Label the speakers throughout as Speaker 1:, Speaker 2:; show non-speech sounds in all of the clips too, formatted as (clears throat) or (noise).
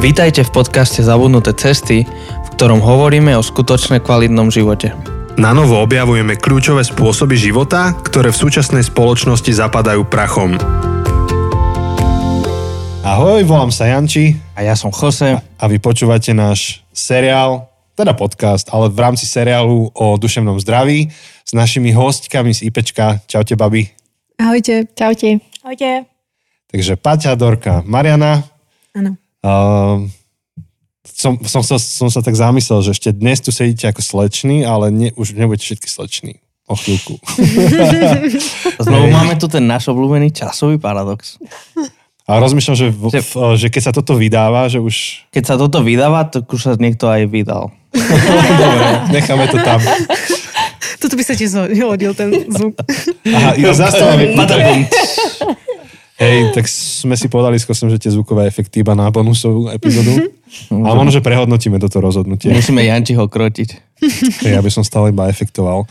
Speaker 1: Vítajte v podcaste Zabudnuté cesty, v ktorom hovoríme o skutočne kvalitnom živote.
Speaker 2: Na novo objavujeme kľúčové spôsoby života, ktoré v súčasnej spoločnosti zapadajú prachom. Ahoj, volám sa Janči
Speaker 1: A ja som Jose.
Speaker 2: a vy počúvate náš seriál, teda podcast, ale v rámci seriálu o duševnom zdraví s našimi hostkami z IPčka. Čaute, babi.
Speaker 3: Ahojte.
Speaker 4: Čaute.
Speaker 3: Ahojte.
Speaker 2: Takže Paťa, Dorka, Mariana.
Speaker 3: Áno.
Speaker 2: Uh, som, som, sa, som sa tak zamyslel, že ešte dnes tu sedíte ako sleční, ale ne, už nebudete všetky sleční. O chvíľku.
Speaker 1: Znovu máme tu ten náš obľúbený časový paradox.
Speaker 2: A rozmýšľam, že, v, v, že keď sa toto vydáva, že už...
Speaker 1: Keď sa toto vydáva, tak už sa niekto aj vydal.
Speaker 2: Dobre, necháme to tam.
Speaker 3: Toto by sa ti hodil ten zvuk.
Speaker 2: Aha, ja zastávam
Speaker 1: Padabum.
Speaker 2: Hej, (gasps) tak sme si povedali skôr, že tie zvukové efekty iba na bonusovú epizódu. A možno, že prehodnotíme toto rozhodnutie.
Speaker 1: Musíme Jančiho krotiť. (laughs)
Speaker 2: Hej, aby som stále iba efektoval.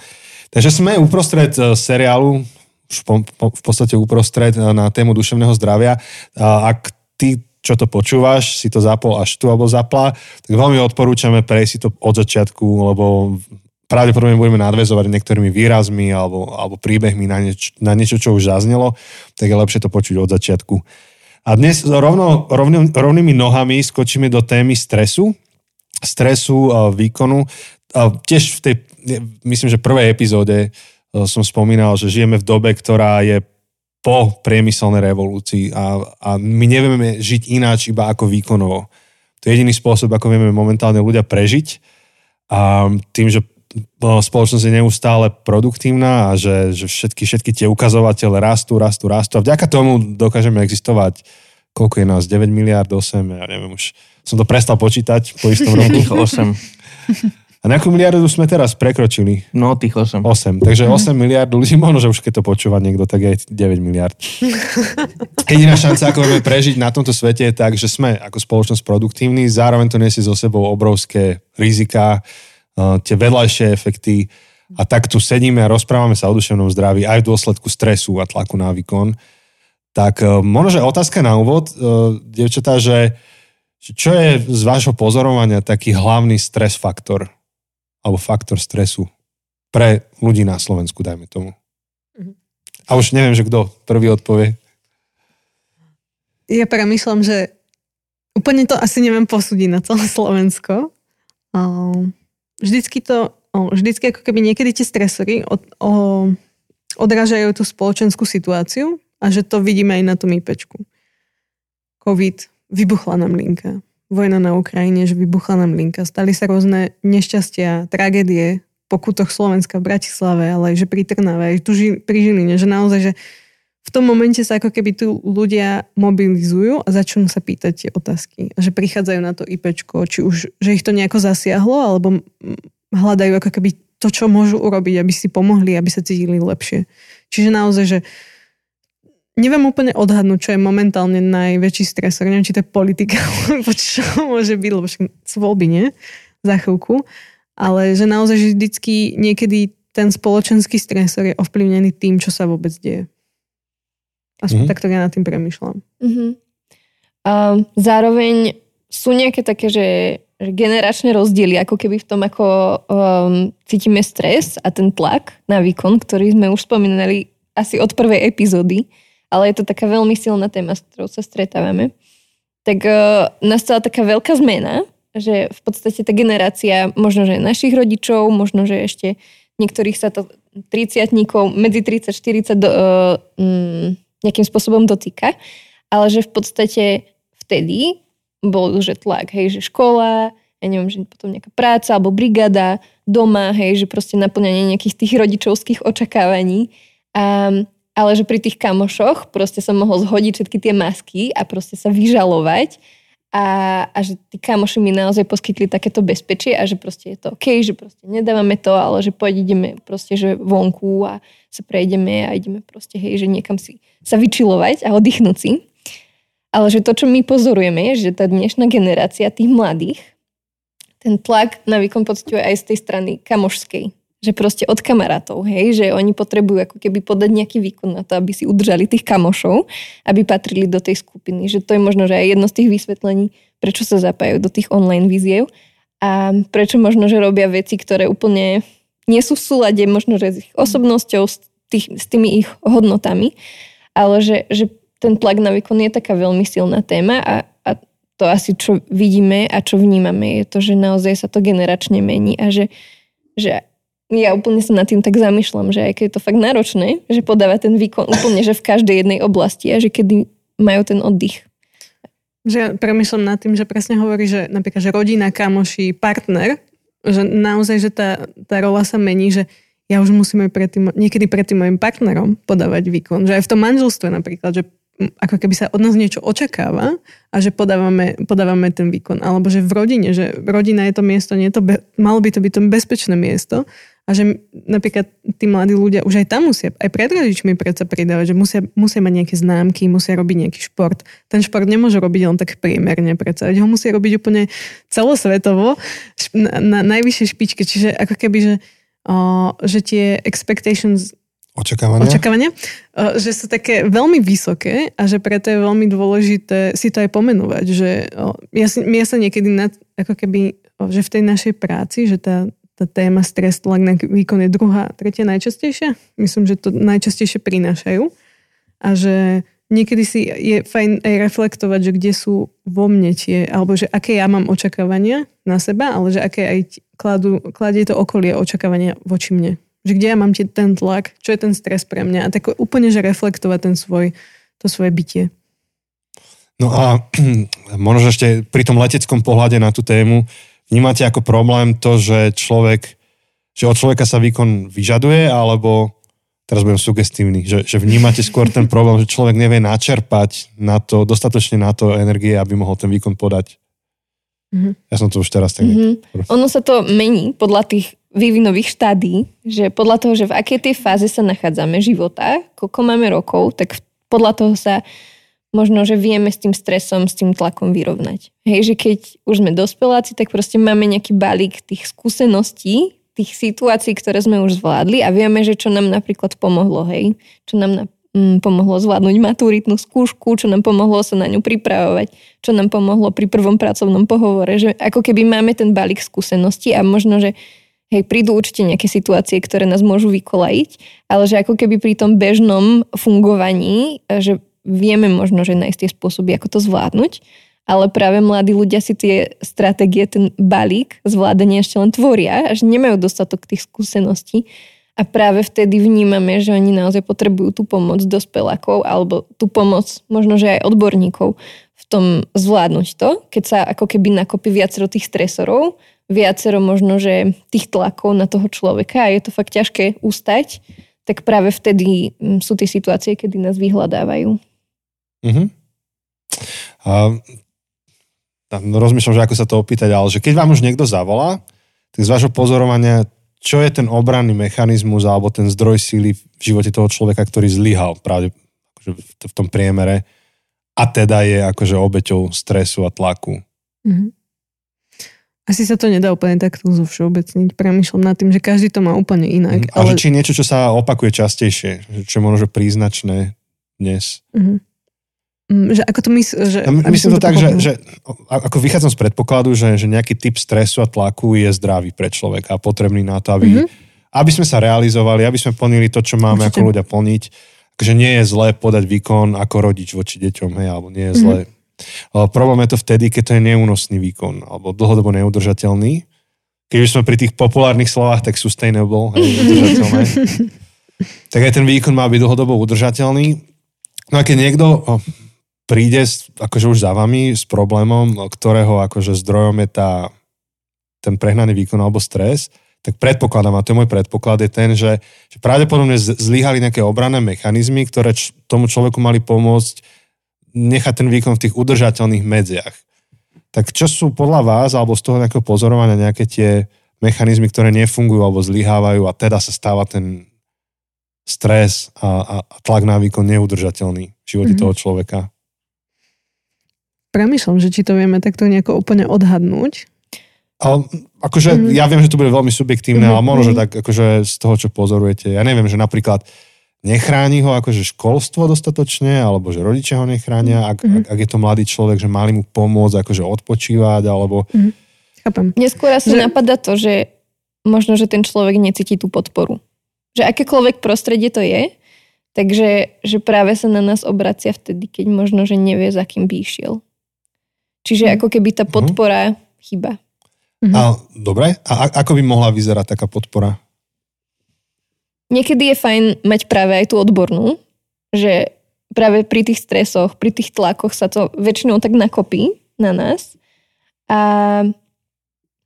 Speaker 2: Takže sme uprostred eh, seriálu, v podstate uprostred eh, na tému duševného zdravia. Ak ty, čo to počúvaš, si to zapol až tu alebo zapla, tak veľmi odporúčame prejsť si to od začiatku, lebo pravdepodobne budeme nadvezovať niektorými výrazmi alebo, alebo príbehmi na, nieč, na niečo, čo už zaznelo, tak je lepšie to počuť od začiatku. A dnes rovno, rovným, rovnými nohami skočíme do témy stresu, stresu, a výkonu. A tiež v tej, myslím, že prvej epizóde e, som spomínal, že žijeme v dobe, ktorá je po priemyselnej revolúcii a, a my nevieme žiť ináč iba ako výkonovo. To je jediný spôsob, ako vieme momentálne ľudia prežiť. A tým, že spoločnosť je neustále produktívna a že, že všetky, všetky tie ukazovatele rastú, rastú, rastú a vďaka tomu dokážeme existovať koľko je nás, 9 miliard, 8, ja neviem už, som to prestal počítať po istom roku.
Speaker 1: Tých 8.
Speaker 2: A nejakú miliardu sme teraz prekročili.
Speaker 1: No, tých 8.
Speaker 2: 8. Takže 8 miliard ľudí, možno, že už keď to počúva niekto, tak je 9 miliard. Jediná šanca, ako vieme prežiť na tomto svete je tak, že sme ako spoločnosť produktívni, zároveň to nesie so sebou obrovské rizika, tie vedľajšie efekty a tak tu sedíme a rozprávame sa o duševnom zdraví aj v dôsledku stresu a tlaku na výkon. Tak možno, že otázka na úvod, devčatá, že čo je z vášho pozorovania taký hlavný stres faktor alebo faktor stresu pre ľudí na Slovensku, dajme tomu. A už neviem, že kto prvý odpovie.
Speaker 3: Ja premyšľam, že úplne to asi neviem posúdiť na celé Slovensko. Vždycky to, vždycky ako keby niekedy tie stresory od, o, odrážajú tú spoločenskú situáciu a že to vidíme aj na tom IPčku. COVID, vybuchla nám linka. Vojna na Ukrajine, že vybuchla nám linka. Stali sa rôzne nešťastia, tragédie po Slovenska v Bratislave, ale aj že pri Trnave, aj tu ži, pri Žiline, že naozaj, že v tom momente sa ako keby tu ľudia mobilizujú a začnú sa pýtať tie otázky. Že prichádzajú na to IPčko, či už, že ich to nejako zasiahlo, alebo hľadajú ako keby to, čo môžu urobiť, aby si pomohli, aby sa cítili lepšie. Čiže naozaj, že neviem úplne odhadnúť, čo je momentálne najväčší stresor. Neviem, či to je politika, (laughs) alebo čo môže byť, lebo sú voľby, nie? Za chvíľku. Ale že naozaj, že vždycky niekedy ten spoločenský stresor je ovplyvnený tým, čo sa vôbec deje. Aspoň mm-hmm. takto ja nad tým premyšľam.
Speaker 4: Mm-hmm. Um, zároveň sú nejaké také, že, že generačné rozdiely, ako keby v tom, ako um, cítime stres a ten tlak na výkon, ktorý sme už spomínali asi od prvej epizódy, ale je to taká veľmi silná téma, s ktorou sa stretávame. Tak uh, nastala taká veľká zmena, že v podstate tá generácia, možno že našich rodičov, možno že ešte niektorých sa to 30 medzi 30-40 do, uh, um, nejakým spôsobom dotýka, ale že v podstate vtedy bol že tlak, hej, že škola, ja neviem, že potom nejaká práca alebo brigada doma, hej, že proste naplňanie nejakých tých rodičovských očakávaní. A, ale že pri tých kamošoch proste som mohol zhodiť všetky tie masky a proste sa vyžalovať a, a že tí kamoši mi naozaj poskytli takéto bezpečie a že proste je to OK, že proste nedávame to, ale že poď ideme proste že vonku a sa prejdeme a ideme proste hej, že niekam si sa vyčilovať a oddychnúť si. Ale že to, čo my pozorujeme, je, že tá dnešná generácia tých mladých, ten tlak na výkon pocituje aj z tej strany kamošskej. Že proste od kamarátov, hej, že oni potrebujú ako keby podať nejaký výkon na to, aby si udržali tých kamošov, aby patrili do tej skupiny. Že to je možno, že aj jedno z tých vysvetlení, prečo sa zapájajú do tých online víziev a prečo možno, že robia veci, ktoré úplne nie sú v súlade možno, že s ich osobnosťou, s, tých, s tými ich hodnotami, ale že, že ten tlak na výkon je taká veľmi silná téma a, a to asi, čo vidíme a čo vnímame, je to, že naozaj sa to generačne mení a že, že ja úplne sa nad tým tak zamýšľam, že aj keď je to fakt náročné, že podáva ten výkon úplne, že v každej jednej oblasti a že kedy majú ten oddych.
Speaker 3: Že premyšľam nad tým, že presne hovorí, že napríklad, že rodina, kamoši, partner, že naozaj, že tá, tá rola sa mení, že ja už musím aj pred tým, niekedy pred tým mojim partnerom podávať výkon. Že aj v tom manželstve napríklad, že ako keby sa od nás niečo očakáva a že podávame, podávame ten výkon. Alebo že v rodine, že rodina je to miesto, nie to be, malo by to byť to bezpečné miesto a že napríklad tí mladí ľudia už aj tam musia, aj pred rodičmi predsa pridávať, že musia, musia mať nejaké známky, musia robiť nejaký šport. Ten šport nemôže robiť len tak priemerne predsa, ho musia robiť úplne celosvetovo na, na najvyššej špičke. Čiže ako keby, že, o, že tie expectations
Speaker 2: Očakávania?
Speaker 3: Očakávania, že sú také veľmi vysoké a že preto je veľmi dôležité si to aj pomenovať, že ja, si, ja sa niekedy nad, ako keby, že v tej našej práci, že tá, tá téma stres, tlak na výkon je druhá, tretia najčastejšia. Myslím, že to najčastejšie prinášajú a že niekedy si je fajn aj reflektovať, že kde sú vo mne tie, alebo že aké ja mám očakávania na seba, ale že aké aj kladú, kladie to okolie očakávania voči mne že kde ja mám ten tlak, čo je ten stres pre mňa a tak úplne, že reflektovať ten svoj, to svoje bytie.
Speaker 2: No a (clears throat) možno ešte pri tom leteckom pohľade na tú tému vnímate ako problém to, že človek, že od človeka sa výkon vyžaduje, alebo teraz budem sugestívny, že, že vnímate skôr ten problém, že človek nevie načerpať na to, dostatočne na to energie, aby mohol ten výkon podať. Mm-hmm. Ja som to už teraz tak... Mm-hmm.
Speaker 4: Ono sa to mení podľa tých vývinových štádí, že podľa toho, že v akej tej fáze sa nachádzame života, koľko máme rokov, tak podľa toho sa možno, že vieme s tým stresom, s tým tlakom vyrovnať. Hej, že keď už sme dospeláci, tak proste máme nejaký balík tých skúseností, tých situácií, ktoré sme už zvládli a vieme, že čo nám napríklad pomohlo, hej, čo nám na, mm, pomohlo zvládnuť maturitnú skúšku, čo nám pomohlo sa na ňu pripravovať, čo nám pomohlo pri prvom pracovnom pohovore, že ako keby máme ten balík skúseností a možno, že Hej, prídu určite nejaké situácie, ktoré nás môžu vykolajiť, ale že ako keby pri tom bežnom fungovaní, že vieme možno, že nájsť tie spôsoby, ako to zvládnuť, ale práve mladí ľudia si tie stratégie, ten balík zvládania ešte len tvoria, až nemajú dostatok tých skúseností a práve vtedy vnímame, že oni naozaj potrebujú tú pomoc dospelákov alebo tú pomoc možno, že aj odborníkov v tom zvládnuť to, keď sa ako keby nakopí viacero tých stresorov viacero možno, že tých tlakov na toho človeka a je to fakt ťažké ustať, tak práve vtedy mm, sú tie situácie, kedy nás vyhľadávajú.
Speaker 2: Uh-huh. A, no, rozmýšľam, že ako sa to opýtať, ale že keď vám už niekto zavolá, tak z vášho pozorovania, čo je ten obranný mechanizmus alebo ten zdroj síly v živote toho človeka, ktorý zlyhal práve akože v tom priemere a teda je akože obeťou stresu a tlaku. Uh-huh.
Speaker 3: Asi sa to nedá úplne takto zo všeobecniť. Premýšľam nad tým, že každý to má úplne inak.
Speaker 2: Mm, a ale... že či niečo, čo sa opakuje častejšie, čo je možno príznačné dnes. Mm-hmm.
Speaker 3: Že ako to myslíš? Že,
Speaker 2: ja myslím to, to tak, že, že ako vychádzam z predpokladu, že, že nejaký typ stresu a tlaku je zdravý pre človeka a potrebný na to, aby, mm-hmm. aby sme sa realizovali, aby sme plnili to, čo máme Určite. ako ľudia plniť. Takže nie je zlé podať výkon ako rodič voči deťom, hej, alebo nie je zlé mm-hmm Problém je to vtedy, keď to je neúnosný výkon alebo dlhodobo neudržateľný. Keď už sme pri tých populárnych slovách, tak sustainable, hej, (laughs) udržateľné. tak aj ten výkon má byť dlhodobo udržateľný. No a keď niekto príde akože už za vami s problémom, ktorého akože zdrojom je tá, ten prehnaný výkon alebo stres, tak predpokladám, a to je môj predpoklad, je ten, že, že pravdepodobne zlyhali nejaké obranné mechanizmy, ktoré č- tomu človeku mali pomôcť nechať ten výkon v tých udržateľných medziach. Tak čo sú podľa vás, alebo z toho nejakého pozorovania nejaké tie mechanizmy, ktoré nefungujú alebo zlyhávajú a teda sa stáva ten stres a, a, a tlak na výkon neudržateľný v živote mm-hmm. toho človeka?
Speaker 3: Premýšľam, že či to vieme takto nejako úplne odhadnúť.
Speaker 2: Ale akože mm-hmm. ja viem, že to bude veľmi subjektívne, mm-hmm. ale možno, že mhm. tak akože z toho, čo pozorujete. Ja neviem, že napríklad nechráni ho akože školstvo dostatočne, alebo že rodičia ho nechránia, ak,
Speaker 3: Mhm.
Speaker 2: ak, ak je to mladý človek, že mali mu pomôcť akože odpočívať, alebo...
Speaker 3: Chápem.
Speaker 4: Neskôr asi
Speaker 3: Že-
Speaker 4: napadá to, že možno, že ten človek necíti tú podporu. Že akékoľvek prostredie to je, takže že práve sa na nás obracia vtedy, keď možno, že nevie, za kým by išiel. Čiže
Speaker 3: Mhm.
Speaker 4: ako keby tá podpora chyba.
Speaker 3: Mhm.
Speaker 2: A, dobre, a a- ako by mohla vyzerať taká podpora?
Speaker 4: Niekedy je fajn mať práve aj tú odbornú, že práve pri tých stresoch, pri tých tlakoch sa to väčšinou tak nakopí na nás. A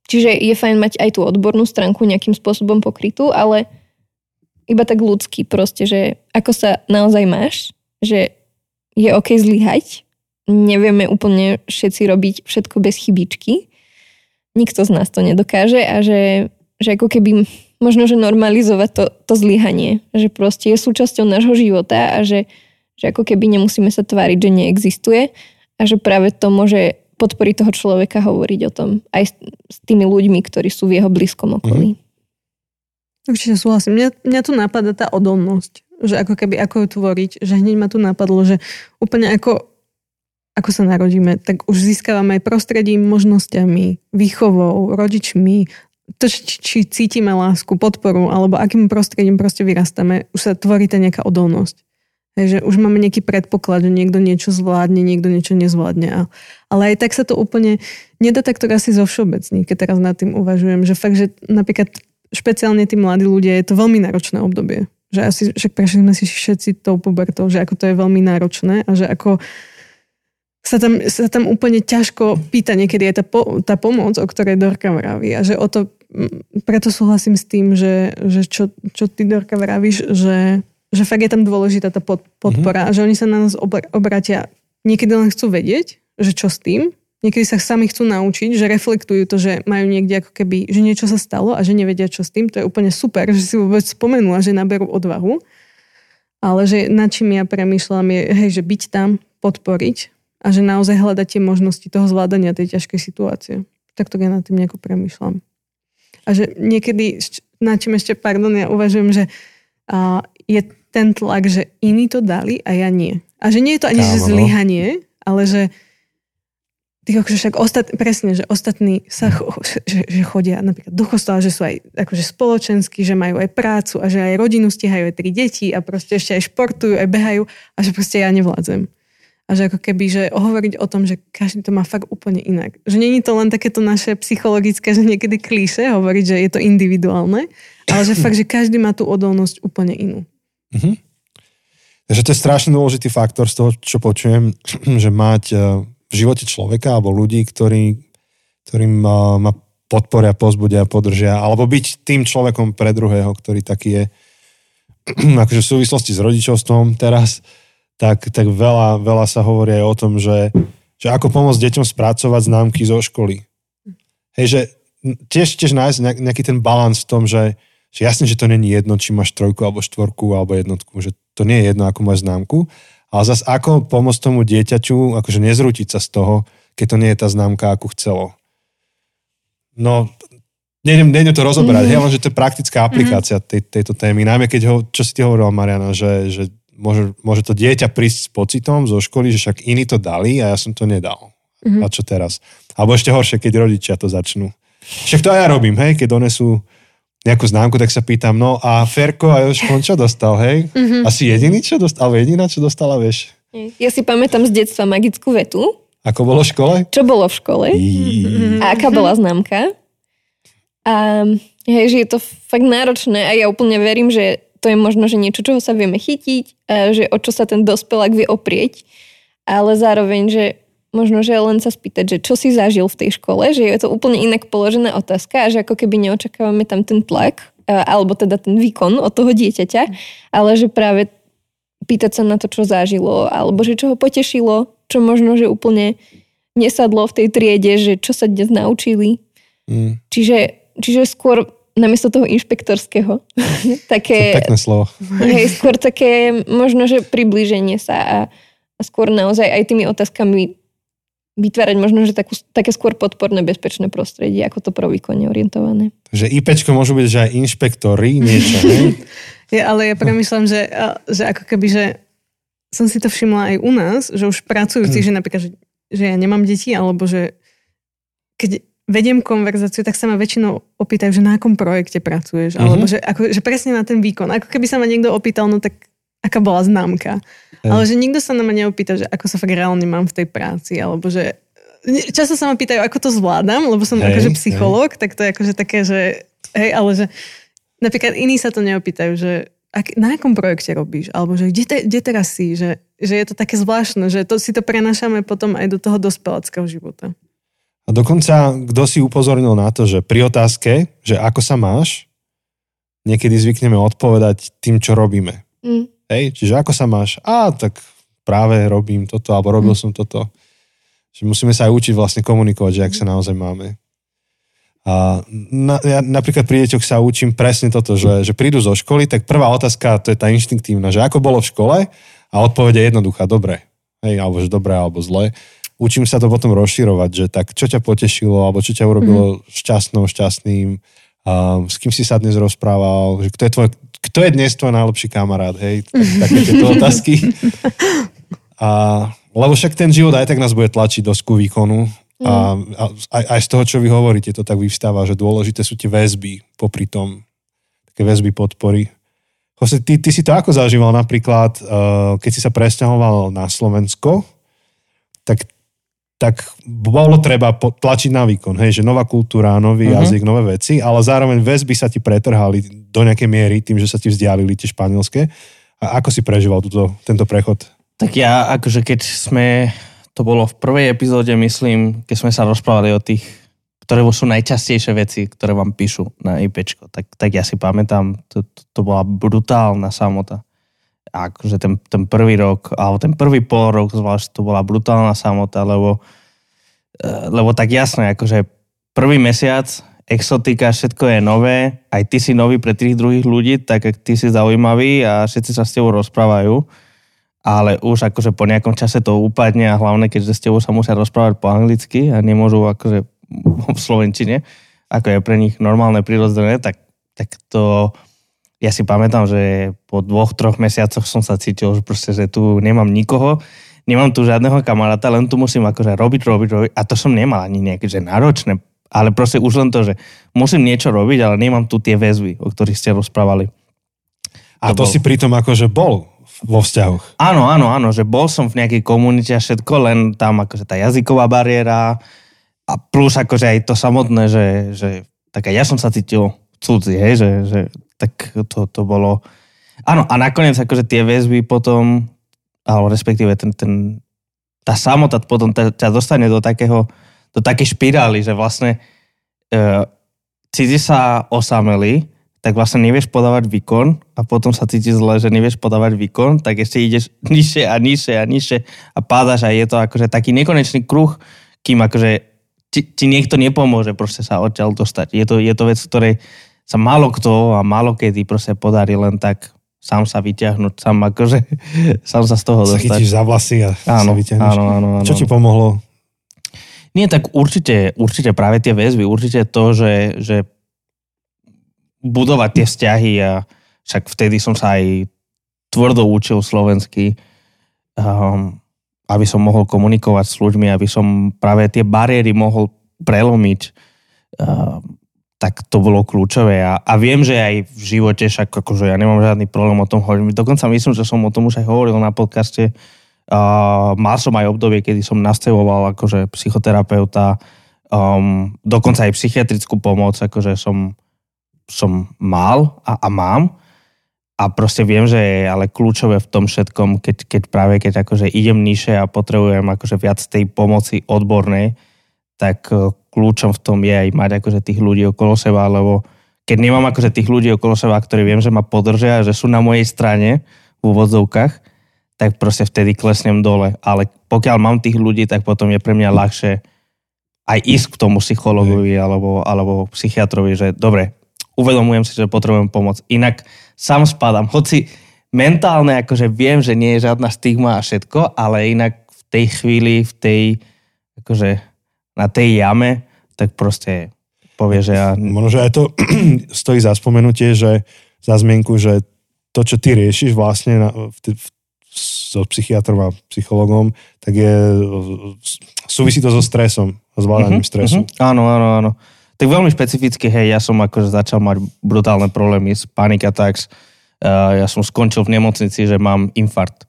Speaker 4: čiže je fajn mať aj tú odbornú stránku nejakým spôsobom pokrytú, ale iba tak ľudský proste, že ako sa naozaj máš, že je OK zlyhať, nevieme úplne všetci robiť všetko bez chybičky, nikto z nás to nedokáže a že, že ako keby možno, že normalizovať to, to zlyhanie, že proste je súčasťou nášho života a že, že ako keby nemusíme sa tváriť, že neexistuje a že práve to môže podporiť toho človeka hovoriť o tom aj s, s tými ľuďmi, ktorí sú v jeho blízkom okolí.
Speaker 3: Určite súhlasím. Mňa, mňa tu napadá tá odolnosť, že ako keby, ako ju tvoriť, že hneď ma tu napadlo, že úplne ako, ako sa narodíme, tak už získavame aj prostredím, možnosťami, výchovou, rodičmi, to, či, cítime lásku, podporu, alebo akým prostredím proste vyrastáme, už sa tvorí tá nejaká odolnosť. Hej, že už máme nejaký predpoklad, že niekto niečo zvládne, niekto niečo nezvládne. Ale aj tak sa to úplne nedá takto asi zo všeobecní, keď teraz nad tým uvažujem, že fakt, že napríklad špeciálne tí mladí ľudia, je to veľmi náročné obdobie. Že asi, však prešli sme si všetci tou pubertou, že ako to je veľmi náročné a že ako sa tam, sa tam úplne ťažko pýta niekedy aj tá, po, tá pomoc, o ktorej Dorka vraví. A že o to, preto súhlasím s tým, že, že čo, čo ty Dorka vravíš, že, že fakt je tam dôležitá tá pod, podpora a že oni sa na nás obr- obratia. Niekedy len chcú vedieť, že čo s tým. Niekedy sa sami chcú naučiť, že reflektujú to, že majú niekde ako keby, že niečo sa stalo a že nevedia, čo s tým. To je úplne super, že si vôbec spomenú a že naberú odvahu. Ale že nad čím ja premýšľam je, hej, že byť tam, podporiť a že naozaj hľadať tie možnosti toho zvládania tej ťažkej situácie. Takto ja nad tým nejako premýšľam. A že niekedy, nad čím ešte, pardon, ja uvažujem, že a, je ten tlak, že iní to dali a ja nie. A že nie je to ani, že
Speaker 2: Kámo, no.
Speaker 3: zlyhanie, ale že tých akože však ostat, presne, že ostatní sa cho, že, že chodia napríklad do kostola, že sú aj akože spoločenskí, že majú aj prácu a že aj rodinu stihajú aj tri deti a proste ešte aj športujú, aj behajú a že proste ja nevládzem. A že ako keby, že hovoriť o tom, že každý to má fakt úplne inak. Že není to len takéto naše psychologické, že niekedy klíše hovoriť, že je to individuálne, ale že fakt, že každý má tú odolnosť úplne inú.
Speaker 2: Mhm. Takže to je strašne dôležitý faktor z toho, čo počujem, (clears throat) že mať eh, v živote človeka alebo ľudí, ktorý, ktorým eh, ma podporia, pozbudia, podržia, alebo byť tým človekom pre druhého, ktorý taký je (clears throat) akože v súvislosti s rodičovstvom teraz, tak, tak veľa, veľa sa hovorí aj o tom, že, že ako pomôcť deťom spracovať známky zo školy. Hej, že tiež, tiež nájsť nejak- nejaký ten balans v tom, že, že jasne, že to není jedno, či máš trojku alebo štvorku alebo jednotku, že to nie je jedno, ako máš známku, ale zase ako pomôcť tomu dieťaťu, akože nezrútiť sa z toho, keď to nie je tá známka, ako chcelo. No, nejdem, nejdem to rozoberať, mm-hmm. hej, len, že to je praktická aplikácia tej, tejto témy, najmä keď ho, čo si ty hovorila, Mariana, že, že môže, môže to dieťa prísť s pocitom zo školy, že však iní to dali a ja som to nedal. Mm-hmm. A čo teraz? Alebo ešte horšie, keď rodičia to začnú. Však to aj ja robím, hej, keď donesú nejakú známku, tak sa pýtam, no a Ferko a Joško, on čo dostal, hej? Mm-hmm. Asi jediný, čo dostal, alebo jediná, čo dostala, vieš?
Speaker 4: Ja si pamätám z detstva magickú vetu,
Speaker 2: Ako bolo v škole?
Speaker 4: čo bolo v škole
Speaker 2: Í,
Speaker 4: a aká bola známka. A hej, že je to fakt náročné a ja úplne verím, že to je možno, že niečo, čoho sa vieme chytiť, že o čo sa ten dospelák vie oprieť, ale zároveň, že možno, že len sa spýtať, že čo si zažil v tej škole, že je to úplne inak položená otázka a že ako keby neočakávame tam ten tlak, alebo teda ten výkon od toho dieťaťa, ale že práve pýtať sa na to, čo zažilo, alebo že čo ho potešilo, čo možno, že úplne nesadlo v tej triede, že čo sa dnes naučili.
Speaker 2: Mm,
Speaker 4: Čiže, čiže skôr namiesto toho inšpektorského (laughs)
Speaker 2: to je
Speaker 4: také,
Speaker 2: pekné slovo.
Speaker 4: hej, skôr také možno, že priblíženie sa a, a skôr naozaj aj tými otázkami vytvárať možno, že takú, také skôr podporné, bezpečné prostredie, ako to pro výkonne orientované.
Speaker 2: Takže IPčko môžu byť, že aj inšpektori, niečo, ne? (laughs)
Speaker 3: Ja, ale ja premyšľam, že, že ako keby, že som si to všimla aj u nás, že už pracujúci,
Speaker 2: Hm.
Speaker 3: že napríklad, že, že ja nemám deti, alebo že keď vediem konverzáciu, tak sa ma väčšinou opýtajú, že na akom projekte pracuješ,
Speaker 2: Mhm.
Speaker 3: alebo že, ako, že presne na ten výkon. Ako keby sa ma niekto opýtal, no tak aká bola známka.
Speaker 2: Hej.
Speaker 3: Ale že nikto sa na ma neopýta, že ako sa fakt reálne mám v tej práci, alebo že často sa ma pýtajú, ako to zvládam, lebo som
Speaker 2: Hej,
Speaker 3: akože
Speaker 2: hej.
Speaker 3: psychológ, tak to je akože také, že hej, ale že napríklad iní sa to neopýtajú, že ak, na akom projekte robíš, alebo že kde, te, kde teraz si, že, že je to také zvláštne, že to si to prenašame potom aj do toho dospelackého života.
Speaker 2: A dokonca, kto si upozornil na to, že pri otázke, že ako sa máš, niekedy zvykneme odpovedať tým, čo robíme.
Speaker 4: Mm.
Speaker 2: Hej, čiže ako sa máš? A tak práve robím toto, alebo robil som toto. Že musíme sa aj učiť vlastne komunikovať, že ak sa naozaj máme. A na, ja napríklad pri deťoch sa učím presne toto, že, že prídu zo školy, tak prvá otázka, to je tá inštinktívna, že ako bolo v škole a odpoveď je jednoduchá, dobre. Hej, alebo že dobre, alebo zle. Učím sa to potom rozširovať, že tak čo ťa potešilo, alebo čo ťa urobilo mm. šťastnou, šťastným, a s kým si sa dnes rozprával, že kto je, tvoj, kto je dnes tvoj najlepší kamarát, hej, tak, také tieto (laughs) otázky. A, lebo však ten život aj tak nás bude tlačiť do skú výkonu a, a aj, aj z toho, čo vy hovoríte, to tak vyvstáva, že dôležité sú tie väzby popri tom, také väzby podpory. Jose, ty, ty si to ako zažíval napríklad, uh, keď si sa presťahoval na Slovensko, tak, tak bolo treba tlačiť na výkon, hej, že nová kultúra, nový
Speaker 1: Mhm.
Speaker 2: jazyk, nové veci, ale zároveň väzby sa ti pretrhali do nejakej miery tým, že sa ti vzdialili tie španielské. A ako si prežíval túto, tento prechod?
Speaker 1: Tak ja, akože keď sme, to bolo v prvej epizóde, myslím, keď sme sa rozprávali o tých, ktoré sú najčastejšie veci, ktoré vám píšu na IPčko, tak, tak ja si pamätám, to, to, to bola brutálna samota. Akože ten, ten prvý rok, alebo ten prvý pol rok zvlášť, to bola brutálna samota, lebo, eh, lebo tak jasné, akože prvý mesiac, exotika, všetko je nové, aj ty si nový pre tých druhých ľudí, tak ak ty si zaujímavý a všetci sa s tebou rozprávajú, ale už akože po nejakom čase to upadne a hlavne, keďže s tebou sa musia rozprávať po anglicky a nemôžu akože (laughs) v slovenčine, ako je pre nich normálne prirodzené, tak, tak to ja si pamätám, že po dvoch, troch mesiacoch som sa cítil, že proste, že tu nemám nikoho, nemám tu žiadneho kamaráta, len tu musím akože robiť, robiť, robiť a to som nemal ani nejaké že náročné, ale proste už len to, že musím niečo robiť, ale nemám tu tie väzby, o ktorých ste rozprávali.
Speaker 2: A to,
Speaker 1: To
Speaker 2: to
Speaker 1: bol-
Speaker 2: si pritom akože bol vo vzťahoch.
Speaker 1: Áno, áno, áno, že bol som v nejakej komunite a všetko, len tam akože tá jazyková bariéra a plus akože aj to samotné, že, že tak aj ja som sa cítil cudzí, hej, že, že tak to, to bolo... Áno, a nakoniec akože tie väzby potom, alebo respektíve ten, ten, tá samota potom ťa dostane do takého, do takej špirály, že vlastne uh, cítiš sa osamelý, tak vlastne nevieš podávať výkon a potom sa cítiš zle, že nevieš podávať výkon, tak ešte ideš (laughs) nižšie a nižšie a nižšie a pádaš a je to akože taký nekonečný kruh, kým akože ti, ti niekto nepomôže proste sa odtiaľ dostať. Je to, je to vec, ktorej sa málo kto a málo kedy proste podarí len tak sám sa vyťahnuť, sám akože, (laughs) sám sa z toho
Speaker 2: Sa
Speaker 1: dostať.
Speaker 2: za vlasy a
Speaker 1: Áno,
Speaker 2: sa vyťahneš.
Speaker 1: áno, áno, áno.
Speaker 2: Čo ti pomohlo?
Speaker 1: Nie, tak určite, určite práve tie väzby, určite to, že, že budovať tie vzťahy a však vtedy som sa aj tvrdo učil slovensky, um, aby som mohol komunikovať s ľuďmi, aby som práve tie bariéry mohol prelomiť. Um, tak to bolo kľúčové a, a viem, že aj v živote, však akože ja nemám žiadny problém o tom hovoriť. Dokonca myslím, že som o tom už aj hovoril na podcaste. Uh, mal som aj obdobie, kedy som nastavoval akože psychoterapeuta, um, dokonca aj psychiatrickú pomoc, akože som, som mal a, a mám. A proste viem, že je ale kľúčové v tom všetkom, keď, keď práve keď akože idem nižšie a potrebujem akože viac tej pomoci odbornej, tak kľúčom v tom je aj mať akože tých ľudí okolo seba, lebo keď nemám akože tých ľudí okolo seba, ktorí viem, že ma podržia, že sú na mojej strane v úvodzovkách, tak proste vtedy klesnem dole. Ale pokiaľ mám tých ľudí, tak potom je pre mňa ľahšie aj ísť k tomu psychologovi alebo, alebo psychiatrovi, že dobre, uvedomujem si, že potrebujem pomoc. Inak sám spadám. Hoci mentálne akože viem, že nie je žiadna stigma a všetko, ale inak v tej chvíli, v tej akože na tej jame, tak proste povie, že ja...
Speaker 2: Možno, že aj to (clears throat) stojí za spomenutie, že za zmienku, že to, čo ty riešiš vlastne na, v, v, so psychiatrom a psychologom, tak je, súvisí to so stresom, zvládaním uh-huh, stresu. Uh-huh.
Speaker 1: Áno, áno, áno. Tak veľmi špecificky, hej, ja som akože začal mať brutálne problémy s panic attacks. Uh, ja som skončil v nemocnici, že mám infarkt.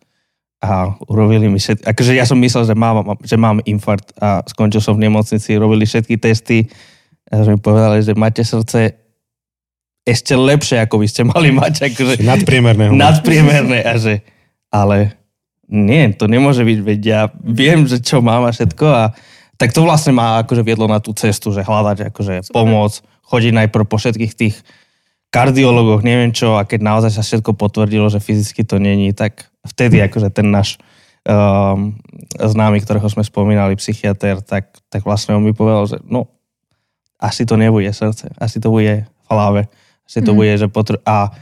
Speaker 1: A urobili mi všetky, akože ja som myslel, že mám, že mám infarkt a skončil som v nemocnici, robili všetky testy a že mi povedali, že máte srdce ešte lepšie, ako by ste mali mať. Akože,
Speaker 2: nadpriemerné.
Speaker 1: Nadpriemerné. A že, ale nie, to nemôže byť, veď ja viem, že čo mám a všetko a tak to vlastne ma akože viedlo na tú cestu, že hľadať akože pomoc, chodiť najprv po všetkých tých kardiologoch, neviem čo, a keď naozaj sa všetko potvrdilo, že fyzicky to není, tak vtedy akože ten náš um, známy, ktorého sme spomínali, psychiatr, tak, tak vlastne on mi povedal, že no, asi to nebude srdce, asi to bude hlave, asi to mm. bude, že potr- a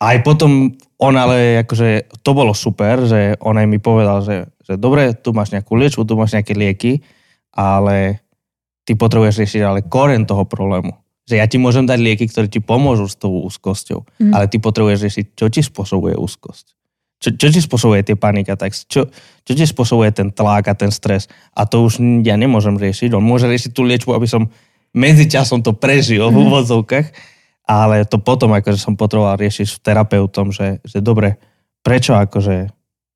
Speaker 1: aj potom on ale, akože, to bolo super, že on aj mi povedal, že, že dobre, tu máš nejakú liečbu, tu máš nejaké lieky, ale ty potrebuješ riešiť ale koren toho problému. Že ja ti môžem dať lieky, ktoré ti pomôžu s tou úzkosťou, mm. ale ty potrebuješ riešiť, čo ti spôsobuje úzkosť. Čo, čo ti spôsobuje tie panika, tak čo, čo ti spôsobuje ten tlak a ten stres. A to už ja nemôžem riešiť. On môže riešiť tú liečbu, aby som medzi časom to prežil mm. v mhm. úvodzovkách, ale to potom akože som potreboval riešiť s terapeutom, že, že dobre, prečo akože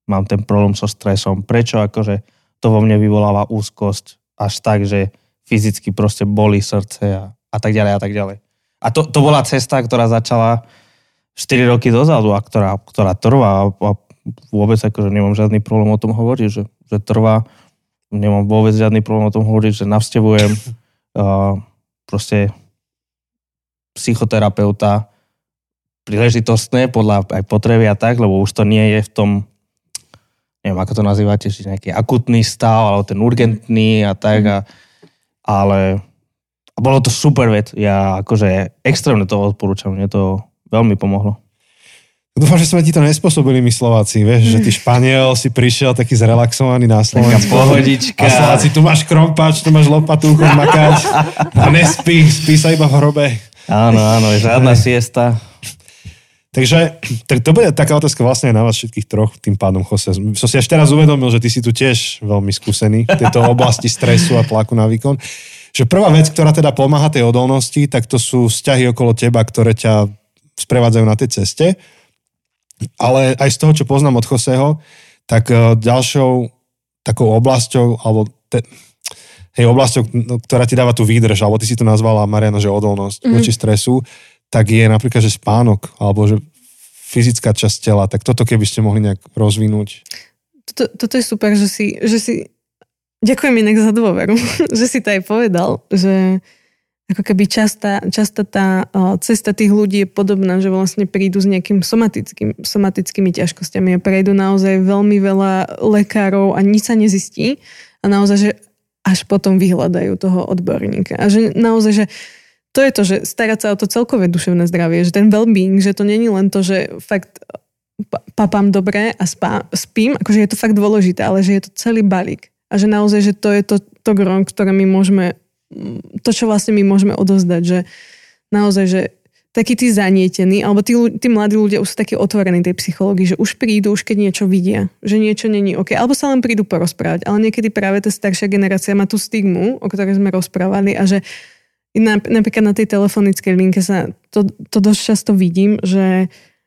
Speaker 1: mám ten problém so stresom, prečo akože to vo mne vyvoláva úzkosť až tak, že fyzicky proste boli srdce a, a tak ďalej a tak ďalej. A to, to bola cesta, ktorá začala 4 roky dozadu a ktorá, ktorá trvá a vôbec akože nemám žiadny problém o tom hovoriť, že, že trvá, nemám vôbec žiadny problém o tom hovoriť, že navštevujem (laughs) uh, proste psychoterapeuta príležitostné podľa aj potreby a tak, lebo už to nie je v tom, neviem ako to nazývate, či nejaký akutný stav, alebo ten urgentný a tak, a, ale a bolo to super vec. Ja akože extrémne to odporúčam, mne to veľmi pomohlo.
Speaker 2: Dúfam, že sme ti to nespôsobili my Slováci, vieš, že ty (laughs) Španiel si prišiel taký zrelaxovaný na Slovensku.
Speaker 1: Pohodička.
Speaker 2: A Slováci, tu máš krompač, tu máš lopatu, makať a nespí, spí sa iba v hrobe.
Speaker 1: Áno, áno, žiadna siesta.
Speaker 2: Takže tak to bude taká otázka vlastne aj na vás všetkých troch, tým pádom, Jose. Som si až teraz uvedomil, že ty si tu tiež veľmi skúsený v tejto oblasti stresu a tlaku na výkon. Že prvá vec, ktorá teda pomáha tej odolnosti, tak to sú vzťahy okolo teba, ktoré ťa sprevádzajú na tej ceste. Ale aj z toho, čo poznám od Joseho, tak e, ďalšou takou oblasťou, alebo te, hej, oblasťou, no, ktorá ti dáva tú výdrž, alebo ty si to nazvala, Mariana, že odolnosť mm-hmm. voči stresu, tak je napríklad, že spánok, alebo že fyzická časť tela, tak toto keby ste mohli nejak rozvinúť.
Speaker 3: Toto, toto je super, že si, že si ďakujem inak za dôveru, (laughs) že si to aj povedal, že ako keby častá, častá tá cesta tých ľudí je podobná, že vlastne prídu s nejakým somatickým, somatickými ťažkosťami a prejdú naozaj veľmi veľa lekárov a nič sa nezistí a naozaj, že až potom vyhľadajú toho odborníka. A že naozaj, že to je to, že starať sa o to celkové duševné zdravie, že ten well-being, že to není len to, že fakt papám dobre a spá, spím, akože je to fakt dôležité, ale že je to celý balík. A že naozaj, že to je to, to grom, ktoré my môžeme, to, čo vlastne my môžeme odozdať, že naozaj, že takí tí zanietení, alebo tí, tí mladí ľudia už sú takí otvorení tej psychológii, že už prídu, už keď niečo vidia, že niečo není OK, alebo sa len prídu porozprávať, ale niekedy práve tá staršia generácia má tú stigmu, o ktorej sme rozprávali a že napríklad na tej telefonickej linke sa to, to dosť často vidím, že a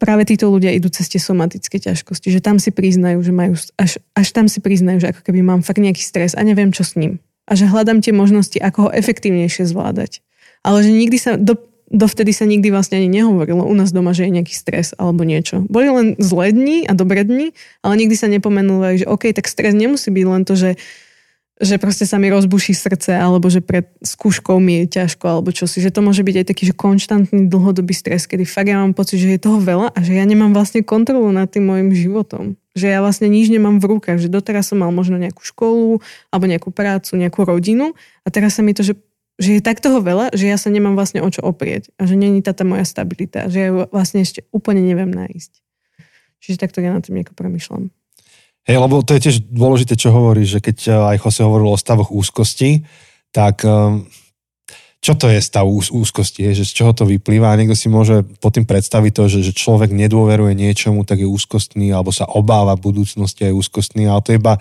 Speaker 3: práve títo ľudia idú cez tie somatické ťažkosti, že tam si priznajú, že majú, až, až tam si priznajú, že ako keby mám fakt nejaký stres a neviem, čo s ním. A že hľadám tie možnosti, ako ho efektívnejšie zvládať. Ale že nikdy sa, do, dovtedy sa nikdy vlastne ani nehovorilo u nás doma, že je nejaký stres alebo niečo. Boli len zlé dni a dobré dni, ale nikdy sa nepomenuli, že OK, tak stres nemusí byť len to, že že proste sa mi rozbuší srdce, alebo že pred skúškou mi je ťažko, alebo čo si. Že to môže byť aj taký, že konštantný dlhodobý stres, kedy fakt ja mám pocit, že je toho veľa a že ja nemám vlastne kontrolu nad tým môjim životom. Že ja vlastne nič nemám v rukách. Že doteraz som mal možno nejakú školu, alebo nejakú prácu, nejakú rodinu a teraz sa mi to, že že je tak toho veľa, že ja sa nemám vlastne o čo oprieť a že není tá moja stabilita, že ja ju vlastne ešte úplne neviem nájsť. Čiže takto ja na tým nejako premyšľam.
Speaker 2: Hej, lebo to je tiež dôležité, čo hovoríš, že keď eh, aj Jose hovoril o stavoch úzkosti, tak um, čo to je stav úz, úzkosti, je, že z čoho to vyplýva a niekto si môže pod tým predstaviť to, že, že človek nedôveruje niečomu, tak je úzkostný alebo sa obáva budúcnosti a je úzkostný, ale to je iba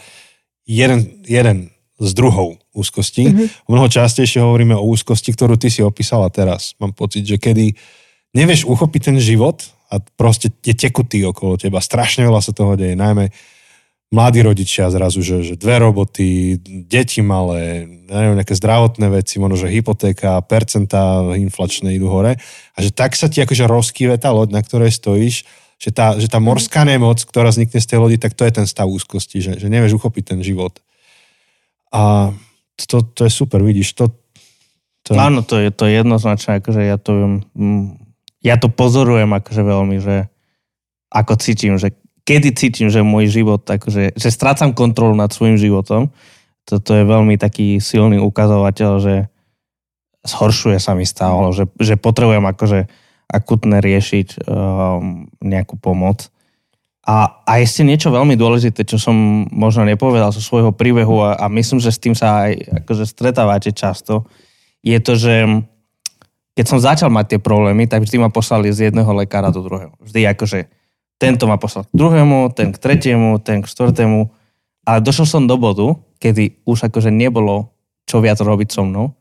Speaker 2: jeden, jeden z druhov úzkosti. Mm-hmm. Mnoho častejšie hovoríme o úzkosti, ktorú ty si opísala teraz. Mám pocit, že kedy nevieš uchopiť ten život a proste je tekutý okolo teba. Strašne veľa sa toho deje, najmä mladí rodičia zrazu, že, že dve roboty, deti malé, neviem, nejaké zdravotné veci, možno, že hypotéka, percentá inflačné idú hore. A že tak sa ti akože rozkýve tá loď, na ktorej stojíš, že tá, že tá morská nemoc, ktorá vznikne z tej lodi, tak to je ten stav úzkosti, že, že nevieš uchopiť ten život. A to, to je super, vidíš, to...
Speaker 1: to... Áno, to je to jednoznačné, akože ja to, mm, ja to pozorujem akože veľmi, že ako cítim, že kedy cítim, že môj život, akože, že strácam kontrolu nad svojim životom, toto je veľmi taký silný ukazovateľ, že zhoršuje sa mi stav, že, že potrebujem akože akutne riešiť um, nejakú pomoc. A, a ešte niečo veľmi dôležité, čo som možno nepovedal zo svojho príbehu a, a myslím, že s tým sa aj akože stretávate často, je to, že keď som začal mať tie problémy, tak vždy ma poslali z jedného lekára do druhého. Vždy akože tento ma poslal k druhému, ten k tretiemu, ten k štvrtému. Ale došiel som do bodu, kedy už akože nebolo čo viac robiť so mnou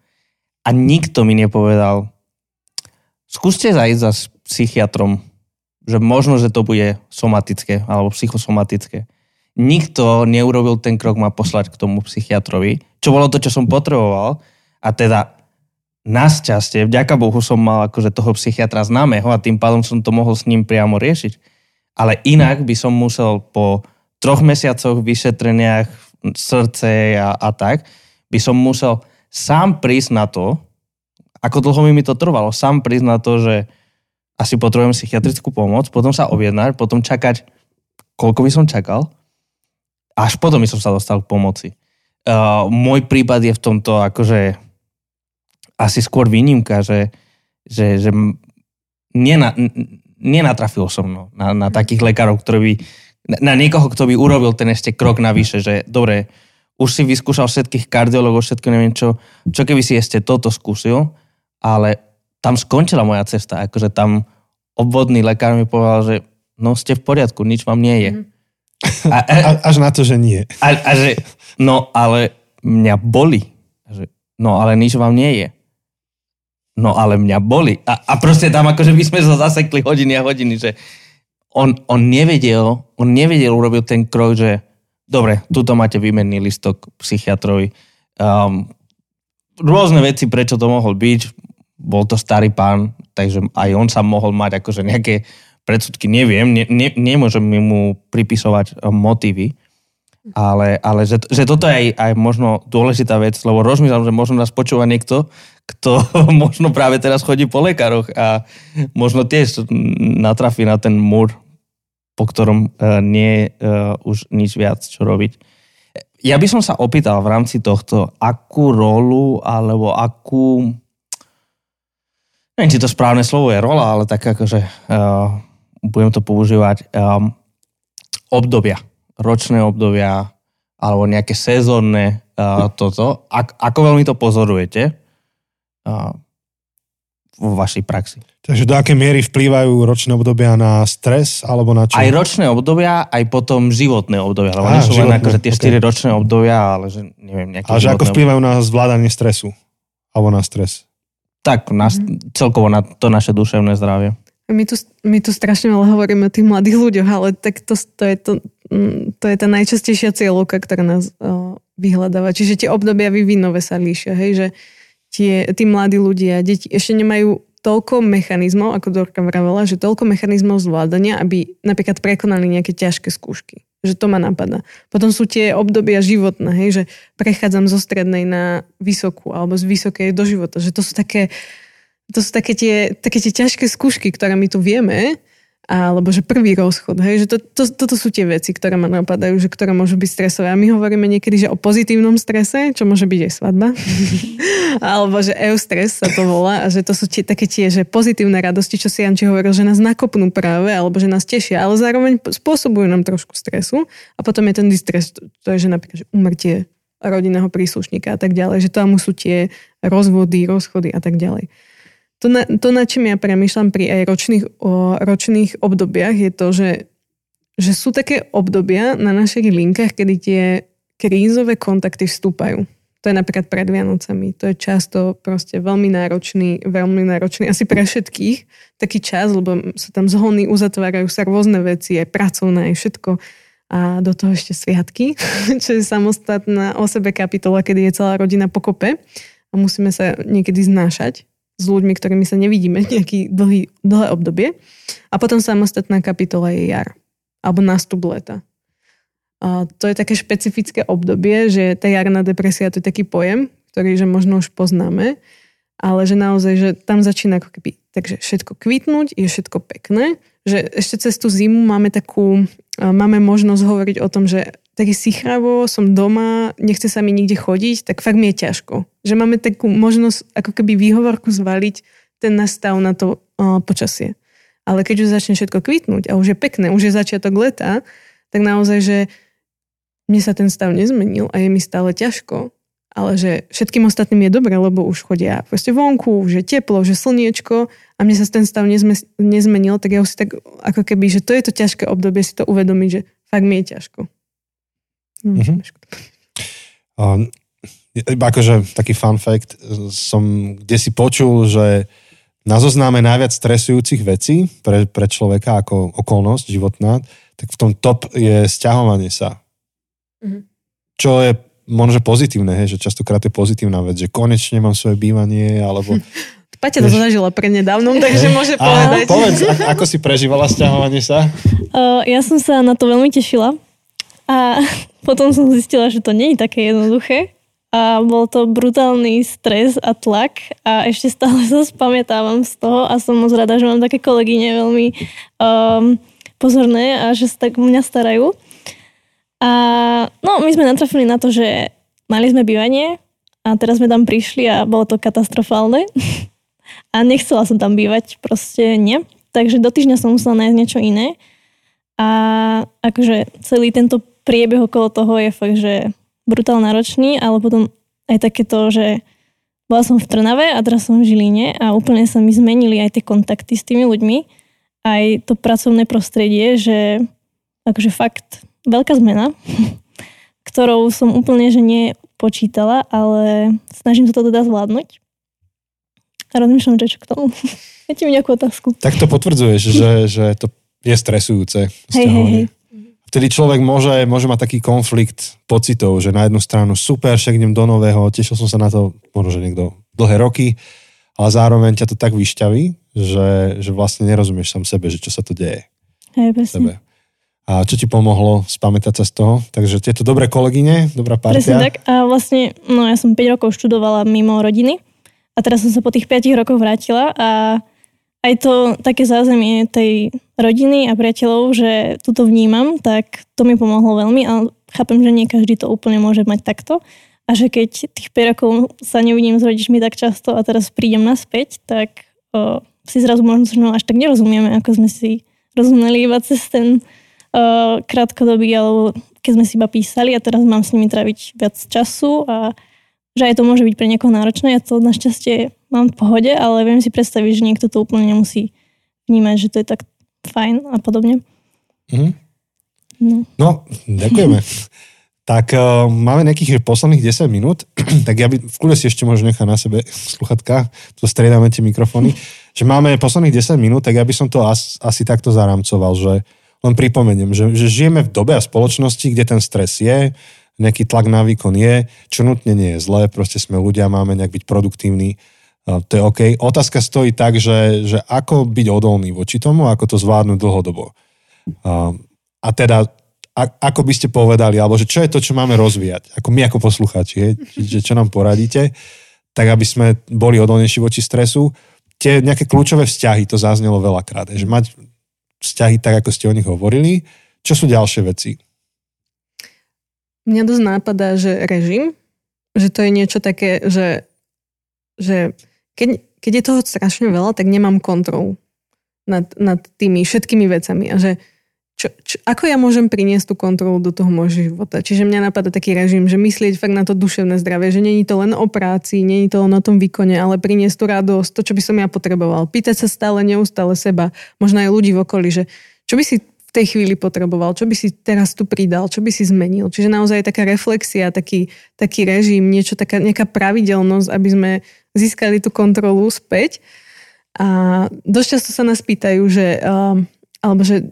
Speaker 1: a nikto mi nepovedal, skúste zajsť za psychiatrom, že možno, že to bude somatické alebo psychosomatické. Nikto neurobil ten krok ma poslať k tomu psychiatrovi, čo bolo to, čo som potreboval a teda našťastie, vďaka Bohu som mal akože toho psychiatra známeho a tým pádom som to mohol s ním priamo riešiť ale inak by som musel po troch mesiacoch vyšetreniach srdce a, a tak, by som musel sám prísť na to, ako dlho mi to trvalo, sám prísť na to, že asi potrebujem psychiatrickú pomoc, potom sa objednať, potom čakať, koľko by som čakal, až potom by som sa dostal k pomoci. Uh, môj prípad je v tomto akože asi skôr výnimka, že, že, že nena, nenatrafil som no, na, na takých lekárov, ktorí by, na niekoho, kto by urobil ten ešte krok navyše, že dobre, už si vyskúšal všetkých kardiologov, všetko neviem čo, čo keby si ešte toto skúsil, ale tam skončila moja cesta, akože tam obvodný lekár mi povedal, že no ste v poriadku, nič vám nie je. Mm.
Speaker 2: A, a, až na to, že nie.
Speaker 1: A, a že, no ale mňa boli. Že, no ale nič vám nie je. No ale mňa boli. A, a proste tam akože by sme sa zasekli hodiny a hodiny, že on, on nevedel, on nevedel urobiť ten krok, že dobre, tuto máte výmenný listok psychiatrovi. Um, rôzne veci, prečo to mohol byť. Bol to starý pán, takže aj on sa mohol mať akože nejaké predsudky, neviem, ne, ne, nemôžem mu pripisovať um, motívy, ale, ale že, že toto je aj, aj možno dôležitá vec, lebo rozmýšľam, že možno nás počúva niekto, kto (laughs) možno práve teraz chodí po lekároch a možno tiež natrafí na ten múr, po ktorom uh, nie je uh, už nič viac čo robiť. Ja by som sa opýtal v rámci tohto, akú rolu alebo akú neviem, či to správne slovo je rola, ale tak akože uh, budem to používať um, obdobia ročné obdobia alebo nejaké sezónne uh, toto. Ak, ako veľmi to pozorujete uh, vo vašej praxi?
Speaker 2: Takže do aké miery vplývajú ročné obdobia na stres alebo na čo?
Speaker 1: Aj ročné obdobia, aj potom životné obdobia. Lebo nie sú len akože tie okay. 4 ročné obdobia, ale že neviem, nejaké
Speaker 2: Ale že ako vplyvajú na zvládanie stresu? Alebo na stres?
Speaker 1: Tak, na, mm. celkovo na to naše duševné zdravie.
Speaker 3: My tu, my tu strašne veľa hovoríme o tých mladých ľuďoch, ale tak to, to, je, to, mm, to je tá najčastejšia cieľovka, ktorá nás vyhľadáva. Čiže tie obdobia vývinové sa líšia, hej, že tie, tí mladí ľudia, deti ešte nemajú toľko mechanizmov, ako Dorka vravela, že toľko mechanizmov zvládania, aby napríklad prekonali nejaké ťažké skúšky. Že to ma napadá. Potom sú tie obdobia životné, hej, že prechádzam zo strednej na vysokú alebo z vysokej do života. Že to sú také to sú také tie, také tie ťažké skúšky, ktoré my tu vieme alebo že prvý rozchod, hej, že to, to, toto sú tie veci, ktoré ma napadajú, že ktoré môžu byť stresové. A my hovoríme niekedy, že o pozitívnom strese, čo môže byť aj svadba, (laughs) alebo že eustres sa to volá a že to sú tie, také tie, že pozitívne radosti, čo si Janči hovoril, že nás nakopnú práve, alebo že nás tešia, ale zároveň spôsobujú nám trošku stresu. A potom je ten distres, to je, že napríklad že umrtie rodinného príslušníka a tak ďalej, že tam sú tie rozvody, rozchody a tak ďalej. To, na, to, na čím ja premýšľam pri aj ročných, o, ročných obdobiach, je to, že, že sú také obdobia na našich linkách, kedy tie krízové kontakty vstúpajú. To je napríklad pred Vianocami. To je často proste veľmi náročný, veľmi náročný, asi pre všetkých taký čas, lebo sa tam zhony, uzatvárajú sa rôzne veci, aj pracovné, aj všetko. A do toho ešte sviatky, (laughs) čo je samostatná o sebe kapitola, kedy je celá rodina pokope a musíme sa niekedy znášať s ľuďmi, ktorými sa nevidíme (laughs) nejaký dlhý, dlhé obdobie. A potom samostatná kapitola je jar. Alebo nástup leta. A to je také špecifické obdobie, že tá jarná depresia to je taký pojem, ktorý že možno už poznáme, ale že naozaj, že tam začína ako keby, takže všetko kvitnúť, je všetko pekné, že ešte cez tú zimu máme takú, máme možnosť hovoriť o tom, že taký sichravo, som doma, nechce sa mi nikde chodiť, tak fakt mi je ťažko. Že máme takú možnosť ako keby výhovorku zvaliť ten nastav na to uh, počasie. Ale keď už začne všetko kvitnúť a už je pekné, už je začiatok leta, tak naozaj, že mne sa ten stav nezmenil a je mi stále ťažko, ale že všetkým ostatným je dobre, lebo už chodia proste vonku, už je teplo, že slniečko a mne sa ten stav nezme, nezmenil, tak ja už si tak ako keby, že to je to ťažké obdobie si to uvedomiť, že fakt mi je ťažko.
Speaker 2: Mm-hmm. Um, akože taký fun fact, som kde si počul, že na zozname najviac stresujúcich vecí pre, pre človeka ako okolnosť životná, tak v tom top je stiahovanie sa. Mm-hmm. Čo je možno pozitívne, hej, že častokrát je pozitívna vec, že konečne mám svoje bývanie, alebo... (laughs)
Speaker 3: Paťa to zažila nedávnom, takže môže povedať.
Speaker 2: povedz, ako (laughs) si prežívala stiahovanie sa?
Speaker 5: Uh, ja som sa na to veľmi tešila, a (laughs) potom som zistila, že to nie je také jednoduché. A bol to brutálny stres a tlak a ešte stále (laughs) sa spamätávam z toho a som moc rada, že mám také kolegyne veľmi um, pozorné a že sa tak mňa starajú. A no, my sme natrafili na to, že mali sme bývanie a teraz sme tam prišli a bolo to katastrofálne. (laughs) a nechcela som tam bývať, proste nie. Takže do týždňa som musela nájsť niečo iné. A akože celý tento priebeh okolo toho je fakt, že brutálne náročný, ale potom aj takéto, že bola som v Trnave a teraz som v Žiline a úplne sa mi zmenili aj tie kontakty s tými ľuďmi, aj to pracovné prostredie, že akože fakt veľká zmena, (laughs) ktorou som úplne že nepočítala, ale snažím sa to teda zvládnuť. A rozmýšľam, že čo k tomu. (laughs) Dajte mi nejakú otázku.
Speaker 2: Tak to potvrdzuješ, že, že to je stresujúce.
Speaker 5: Hej, hej, hej
Speaker 2: vtedy človek môže, môže mať taký konflikt pocitov, že na jednu stranu super, však idem do nového, tešil som sa na to možno, že niekto dlhé roky, ale zároveň ťa to tak vyšťaví, že, že vlastne nerozumieš sám sebe, že čo sa to deje.
Speaker 5: Hej, presne.
Speaker 2: A čo ti pomohlo spamätať sa z toho? Takže tieto dobré kolegyne, dobrá partia.
Speaker 5: Presne tak. A vlastne, no ja som 5 rokov študovala mimo rodiny a teraz som sa po tých 5 rokoch vrátila a aj to také zázemie tej rodiny a priateľov, že toto vnímam, tak to mi pomohlo veľmi, ale chápem, že nie každý to úplne môže mať takto. A že keď tých 5 rokov sa nevidím s rodičmi tak často a teraz prídem naspäť, tak o, si zrazu možno až tak nerozumieme, ako sme si rozumeli iba cez ten o, krátkodobý, alebo keď sme si iba písali a teraz mám s nimi traviť viac času a že aj to môže byť pre niekoho náročné. Ja to našťastie mám v pohode, ale viem si predstaviť, že niekto to úplne nemusí vnímať, že to je tak fajn a podobne.
Speaker 2: Mm-hmm. No. no, ďakujeme. (laughs) tak uh, máme nejakých posledných 10 minút, (clears throat) tak ja by v kľude si ešte možno nechať na sebe sluchatka, to striedame tie mikrofóny, (laughs) že máme posledných 10 minút, tak ja by som to as, asi takto zaramcoval, že len pripomeniem, že, že žijeme v dobe a spoločnosti, kde ten stres je, nejaký tlak na výkon je, čo nutne nie je zlé, proste sme ľudia, máme nejak byť produktívni, to je OK. Otázka stojí tak, že, že ako byť odolný voči tomu, ako to zvládnuť dlhodobo. A teda, ako by ste povedali, alebo že čo je to, čo máme rozvíjať, ako my ako poslucháči? (laughs) Že čo nám poradíte, tak aby sme boli odolnejší voči stresu. Tie nejaké kľúčové vzťahy, to zaznelo veľakrát, že mať vzťahy tak, ako ste o nich hovorili. Čo sú ďalšie veci?
Speaker 3: Mňa dosť nápadá, že režim, že to je niečo také, že, že keď, keď je toho strašne veľa, tak nemám kontrolu nad, nad tými všetkými vecami a že čo, čo, ako ja môžem priniesť tú kontrolu do toho môjho života. Čiže mňa napadá taký režim, že myslieť fakt na to duševné zdravie, že není to len o práci, není to len o tom výkone, ale priniesť tú radosť, to, čo by som ja potreboval. Pýtať sa stále, neustále seba, možno aj ľudí v okolí, že čo by si tej chvíli potreboval, čo by si teraz tu pridal, čo by si zmenil. Čiže naozaj taká reflexia, taký, taký režim, niečo, taká nejaká pravidelnosť, aby sme získali tú kontrolu späť. A dosť často sa nás pýtajú, že uh, alebo že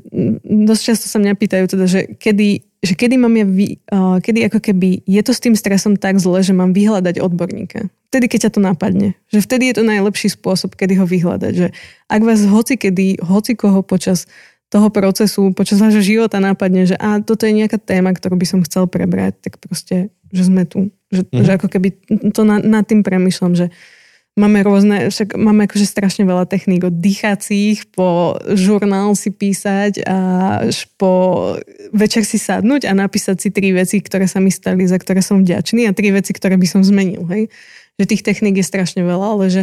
Speaker 3: dosť často sa mňa pýtajú teda, že kedy, že kedy mám ja, vy, uh, kedy ako keby je to s tým stresom tak zle, že mám vyhľadať odborníka. Vtedy, keď ťa to napadne. Že vtedy je to najlepší spôsob, kedy ho vyhľadať. Že ak vás hoci kedy, hoci koho počas toho procesu, počas vášho života napadne, že a toto je nejaká téma, ktorú by som chcel prebrať, tak proste, že sme tu. Že, mm. že ako keby to nad, nad tým premyšľam, že Máme rôzne, však máme akože strašne veľa techník od dýchacích po žurnál si písať a po večer si sadnúť a napísať si tri veci, ktoré sa mi stali, za ktoré som vďačný a tri veci, ktoré by som zmenil. Hej? Že tých techník je strašne veľa, ale že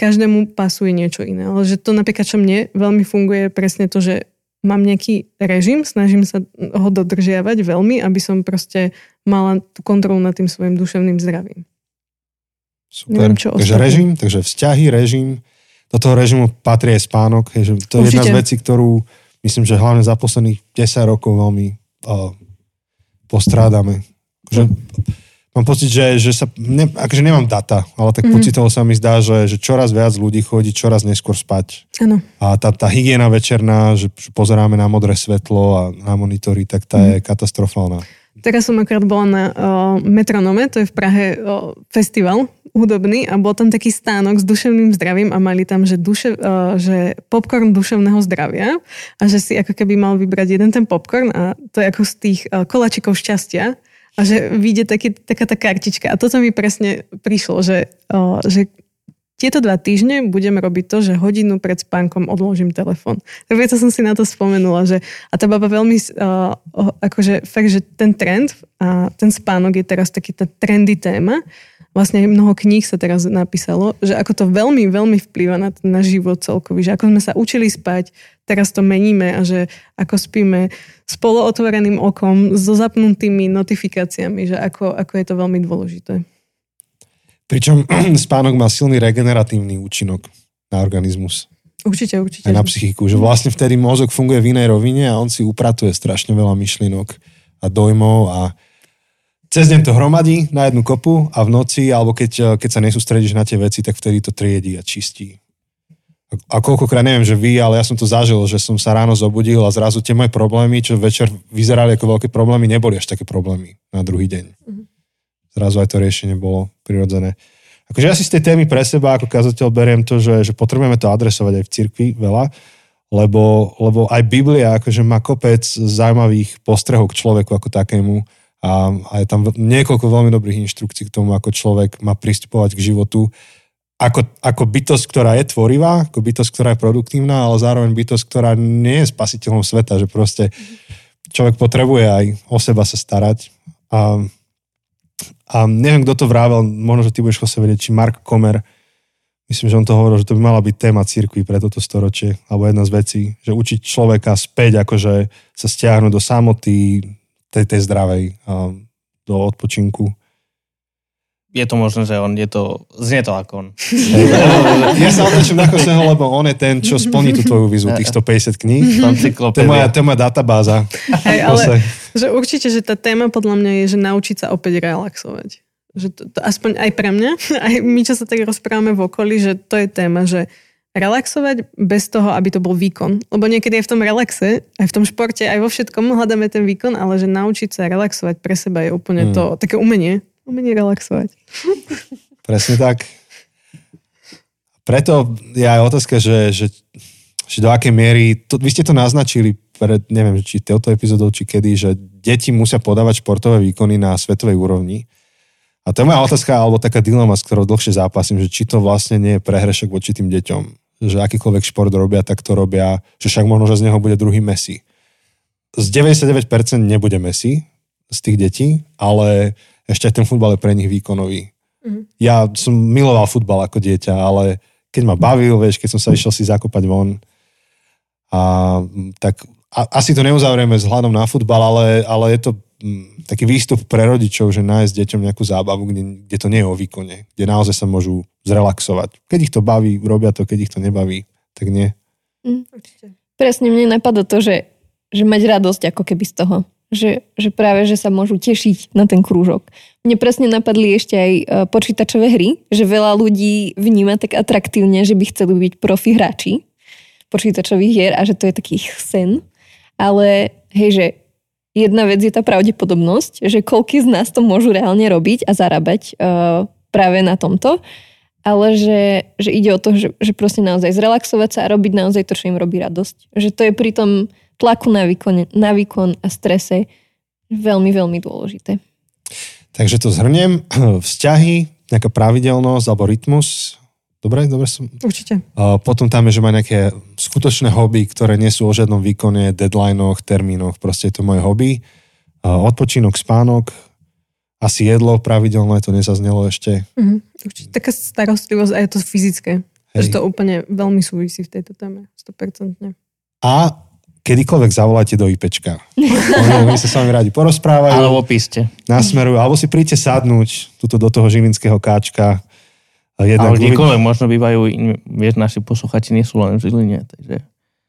Speaker 3: každému pasuje niečo iné. Ale že to napríklad, čo mne veľmi funguje, je presne to, že mám nejaký režim, snažím sa ho dodržiavať veľmi, aby som proste mala tú kontrolu nad tým svojim duševným zdravím.
Speaker 2: Super. Neviem, čo takže režim, takže vzťahy, režim. Do toho režimu patrí aj spánok. Je, to je Určite. jedna z vecí, ktorú myslím, že hlavne za posledných 10 rokov veľmi uh, postrádame. Že, mám pocit, že, že sa, ne, akože nemám data, ale tak mm-hmm. pocitovo sa mi zdá, že, že čoraz viac ľudí chodí čoraz neskôr spať.
Speaker 3: Ano.
Speaker 2: A tá, tá hygiena večerná, že, pozeráme na modré svetlo a na monitory, tak tá mm. je katastrofálna.
Speaker 3: Teraz som akorát bola na uh, Metronome, to je v Prahe uh, festival hudobný a bol tam taký stánok s duševným zdravím a mali tam, že, duše, uh, že popcorn duševného zdravia a že si ako keby mal vybrať jeden ten popcorn a to je ako z tých uh, kolačikov šťastia a že vyjde taký, taká tá kartička. A toto mi presne prišlo, že, že tieto dva týždne budem robiť to, že hodinu pred spánkom odložím telefón. Tak preto som si na to spomenula, že a tá baba veľmi, uh, akože fakt, že ten trend a ten spánok je teraz taký tá trendy téma. Vlastne mnoho kníh sa teraz napísalo, že ako to veľmi, veľmi vplýva na ten náš život celkový, že ako sme sa učili spať, teraz to meníme a že ako spíme s polootvoreným okom, so zapnutými notifikáciami, že ako, ako je to veľmi dôležité.
Speaker 2: Pričom (clears throat) spánok má silný regeneratívny účinok na organizmus.
Speaker 3: Určite, určite.
Speaker 2: Aj na psychiku. Že vlastne vtedy mozog funguje v inej rovine a on si upratuje strašne veľa myšlienok a dojmov a cez deň to hromadí na jednu kopu a v noci, alebo keď, keď sa nesústredíš na tie veci, tak vtedy to triedí a čistí. A koľkokrát, neviem, že vy, ale ja som to zažil, že som sa ráno zobudil a zrazu tie moje problémy, čo večer vyzerali ako veľké problémy, neboli až také problémy na druhý deň. Mm-hmm zrazu aj to riešenie bolo prirodzené. Akože ja si z tej témy pre seba ako kazateľ beriem to, že, že potrebujeme to adresovať aj v cirkvi veľa, lebo, lebo aj Biblia akože má kopec zaujímavých postrehov k človeku ako takému a, a je tam niekoľko veľmi dobrých inštrukcií k tomu, ako človek má pristupovať k životu. Ako, ako bytosť, ktorá je tvorivá, ako bytosť, ktorá je produktívna, ale zároveň bytosť, ktorá nie je spasiteľom sveta, že proste človek potrebuje aj o seba sa starať. A a neviem, kto to vrával, možno, že ty budeš sa vedieť, či Mark Komer, myslím, že on to hovoril, že to by mala byť téma cirkvi pre toto storočie, alebo jedna z vecí, že učiť človeka späť, akože sa stiahnuť do samoty, tej, tej zdravej, do odpočinku
Speaker 1: je to možné, že on je to, znie to ako on. (laughs)
Speaker 2: ja sa otočím na Koseho, lebo on je ten, čo splní tú tvoju vizu, tých 150 kníh. To je moja, to je moja databáza.
Speaker 3: Hej, ale že určite, že tá téma podľa mňa je, že naučiť sa opäť relaxovať. Že to, to, aspoň aj pre mňa, (laughs) aj my, čo sa tak rozprávame v okolí, že to je téma, že relaxovať bez toho, aby to bol výkon. Lebo niekedy aj v tom relaxe, aj v tom športe, aj vo všetkom hľadáme ten výkon, ale že naučiť sa relaxovať pre seba je úplne mm. to také umenie, Umenie relaxovať. (laughs)
Speaker 2: Presne tak. Preto je aj otázka, že, že, že do akej miery, to, vy ste to naznačili pred, neviem, či touto epizódou, či kedy, že deti musia podávať športové výkony na svetovej úrovni. A to je moja otázka, alebo taká dilema, s ktorou dlhšie zápasím, že či to vlastne nie je prehrešok voči tým deťom. Že akýkoľvek šport robia, tak to robia, že však možno, že z neho bude druhý Messi. Z 99% nebude Messi z tých detí, ale ešte aj ten futbal je pre nich výkonový.
Speaker 3: Mhm.
Speaker 2: Ja som miloval futbal ako dieťa, ale keď ma bavil, vieš, keď som sa išiel si zakopať von, a, tak a, asi to neuzavrieme vzhľadom na futbal, ale, ale je to mm, taký výstup pre rodičov, že nájsť deťom nejakú zábavu, kde, kde to nie je o výkone, kde naozaj sa môžu zrelaxovať. Keď ich to baví, robia to, keď ich to nebaví, tak nie.
Speaker 3: Určite.
Speaker 4: Presne mne napadá to, že, že mať radosť ako keby z toho. Že, že práve, že sa môžu tešiť na ten krúžok. Mne presne napadli ešte aj e, počítačové hry, že veľa ľudí vníma tak atraktívne, že by chceli byť profi hráči počítačových hier a že to je taký ich sen. Ale hej, že jedna vec je tá pravdepodobnosť, že koľky z nás to môžu reálne robiť a zarábať uh, práve na tomto, ale že, že ide o to, že, že proste naozaj zrelaxovať sa a robiť naozaj to, čo im robí radosť. Že to je pri tom tlaku na výkon, na výkon a strese veľmi, veľmi dôležité.
Speaker 2: Takže to zhrniem. (clears throat) Vzťahy, nejaká pravidelnosť alebo rytmus. Dobre, dobre som...
Speaker 3: Určite.
Speaker 2: Potom tam je, že má nejaké skutočné hobby, ktoré nie sú o žiadnom výkone, deadlinoch, termínoch. Proste je to moje hobby. A odpočínok, spánok, asi jedlo pravidelné, to nezaznelo ešte.
Speaker 3: Mhm. Určite. Taká starostlivosť a je to fyzické.
Speaker 2: Hej.
Speaker 3: Že to úplne veľmi súvisí v tejto téme. 100%.
Speaker 2: A kedykoľvek zavolajte do IPčka. (laughs) Oni, sa s vami radi porozprávajú,
Speaker 1: Alebo píste.
Speaker 2: nasmerujú, alebo si príďte sadnúť tuto do toho žilinského káčka. Jednak
Speaker 1: Ale kdekoľvek možno bývajú, vieš, naši posluchači nie sú len v Žiline, takže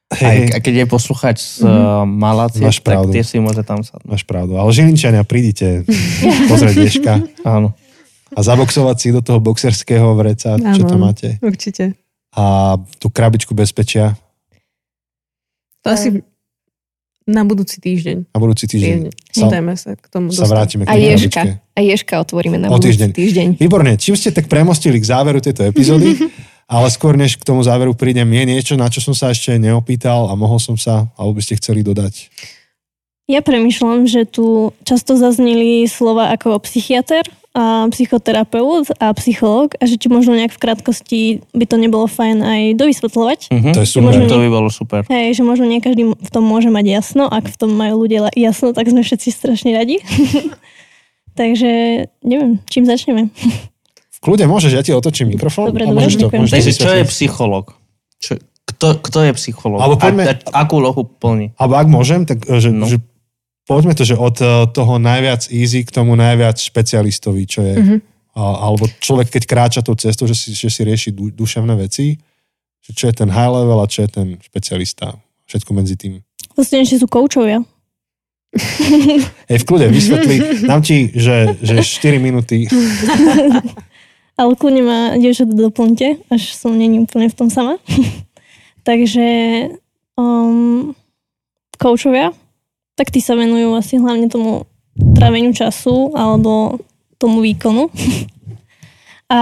Speaker 2: Hej,
Speaker 1: aj keď je posluchač z mm-hmm. Malacie,
Speaker 2: Máš
Speaker 1: tak
Speaker 2: pravdu.
Speaker 1: tie si môže tam sadnúť.
Speaker 2: máš pravdu. Ale Žilinčania, prídite (laughs) pozrieť Ježka
Speaker 1: Áno.
Speaker 2: a zaboxovať si do toho boxerského vreca, čo
Speaker 3: Áno.
Speaker 2: tam máte.
Speaker 3: Určite.
Speaker 2: A tú krabičku bezpečia
Speaker 3: To asi na budúci týždeň.
Speaker 2: na budúci týždeň.
Speaker 3: Týždeň.
Speaker 2: Sa,
Speaker 3: k tomu
Speaker 2: sa
Speaker 3: dostať.
Speaker 2: vrátime k
Speaker 4: A
Speaker 2: tej
Speaker 4: ježka.
Speaker 2: krabičke.
Speaker 4: A ježka otvoríme na
Speaker 2: O
Speaker 4: budúci
Speaker 2: týždeň.
Speaker 4: týždeň.
Speaker 2: Výborne, čím ste tak premostili k záveru tejto epizódy, (laughs) ale skôr než k tomu záveru prídem, je niečo, na čo som sa ešte neopýtal a mohol som sa, alebo by ste chceli dodať.
Speaker 5: Ja premyšľam, že tu často zazneli slova ako psychiatr, a psychoterapeut a psychológ a že či možno nejak v krátkosti by to nebolo fajn aj dovysvetľovať.
Speaker 1: Mhm.
Speaker 2: To je super.
Speaker 5: Možno
Speaker 1: To by bolo super.
Speaker 5: Hej, že možno nie každý v tom môže mať jasno. Ak v tom majú ľudia jasno, tak sme všetci strašne radi. (laughs) Takže neviem, čím začneme. (laughs)
Speaker 2: V kľude môžeš, ja ti otočím mikrofón.
Speaker 5: Dobre,
Speaker 2: a
Speaker 5: dobre,
Speaker 2: to,
Speaker 1: Takže čo je psychológ? Čo, kto, kto je psychológ?
Speaker 2: Alebo poďme-
Speaker 1: A, a, akú lohu plní?
Speaker 2: Alebo ak môžem, tak e, že,
Speaker 1: No.
Speaker 2: že poďme to, že od e, toho najviac easy k tomu najviac špecialistovi, čo je.
Speaker 3: Mhm.
Speaker 2: A, alebo človek, keď kráča tou cestou, že si, že si rieši du, duševné veci, že čo je ten high level a čo je ten špecialista. Všetko medzi tým.
Speaker 5: Vlastne ešte sú koučovia.
Speaker 2: Hej, v kľude, vysvetli. (laughs) Dám ti, že, že 4 minúty. (laughs)
Speaker 5: Ale kľudne ma, dievčatá, doplňte, až som není úplne v tom sama. (laughs) Takže um, koučovia, tak tí sa venujú asi hlavne tomu tráveniu času alebo tomu výkonu. (laughs) A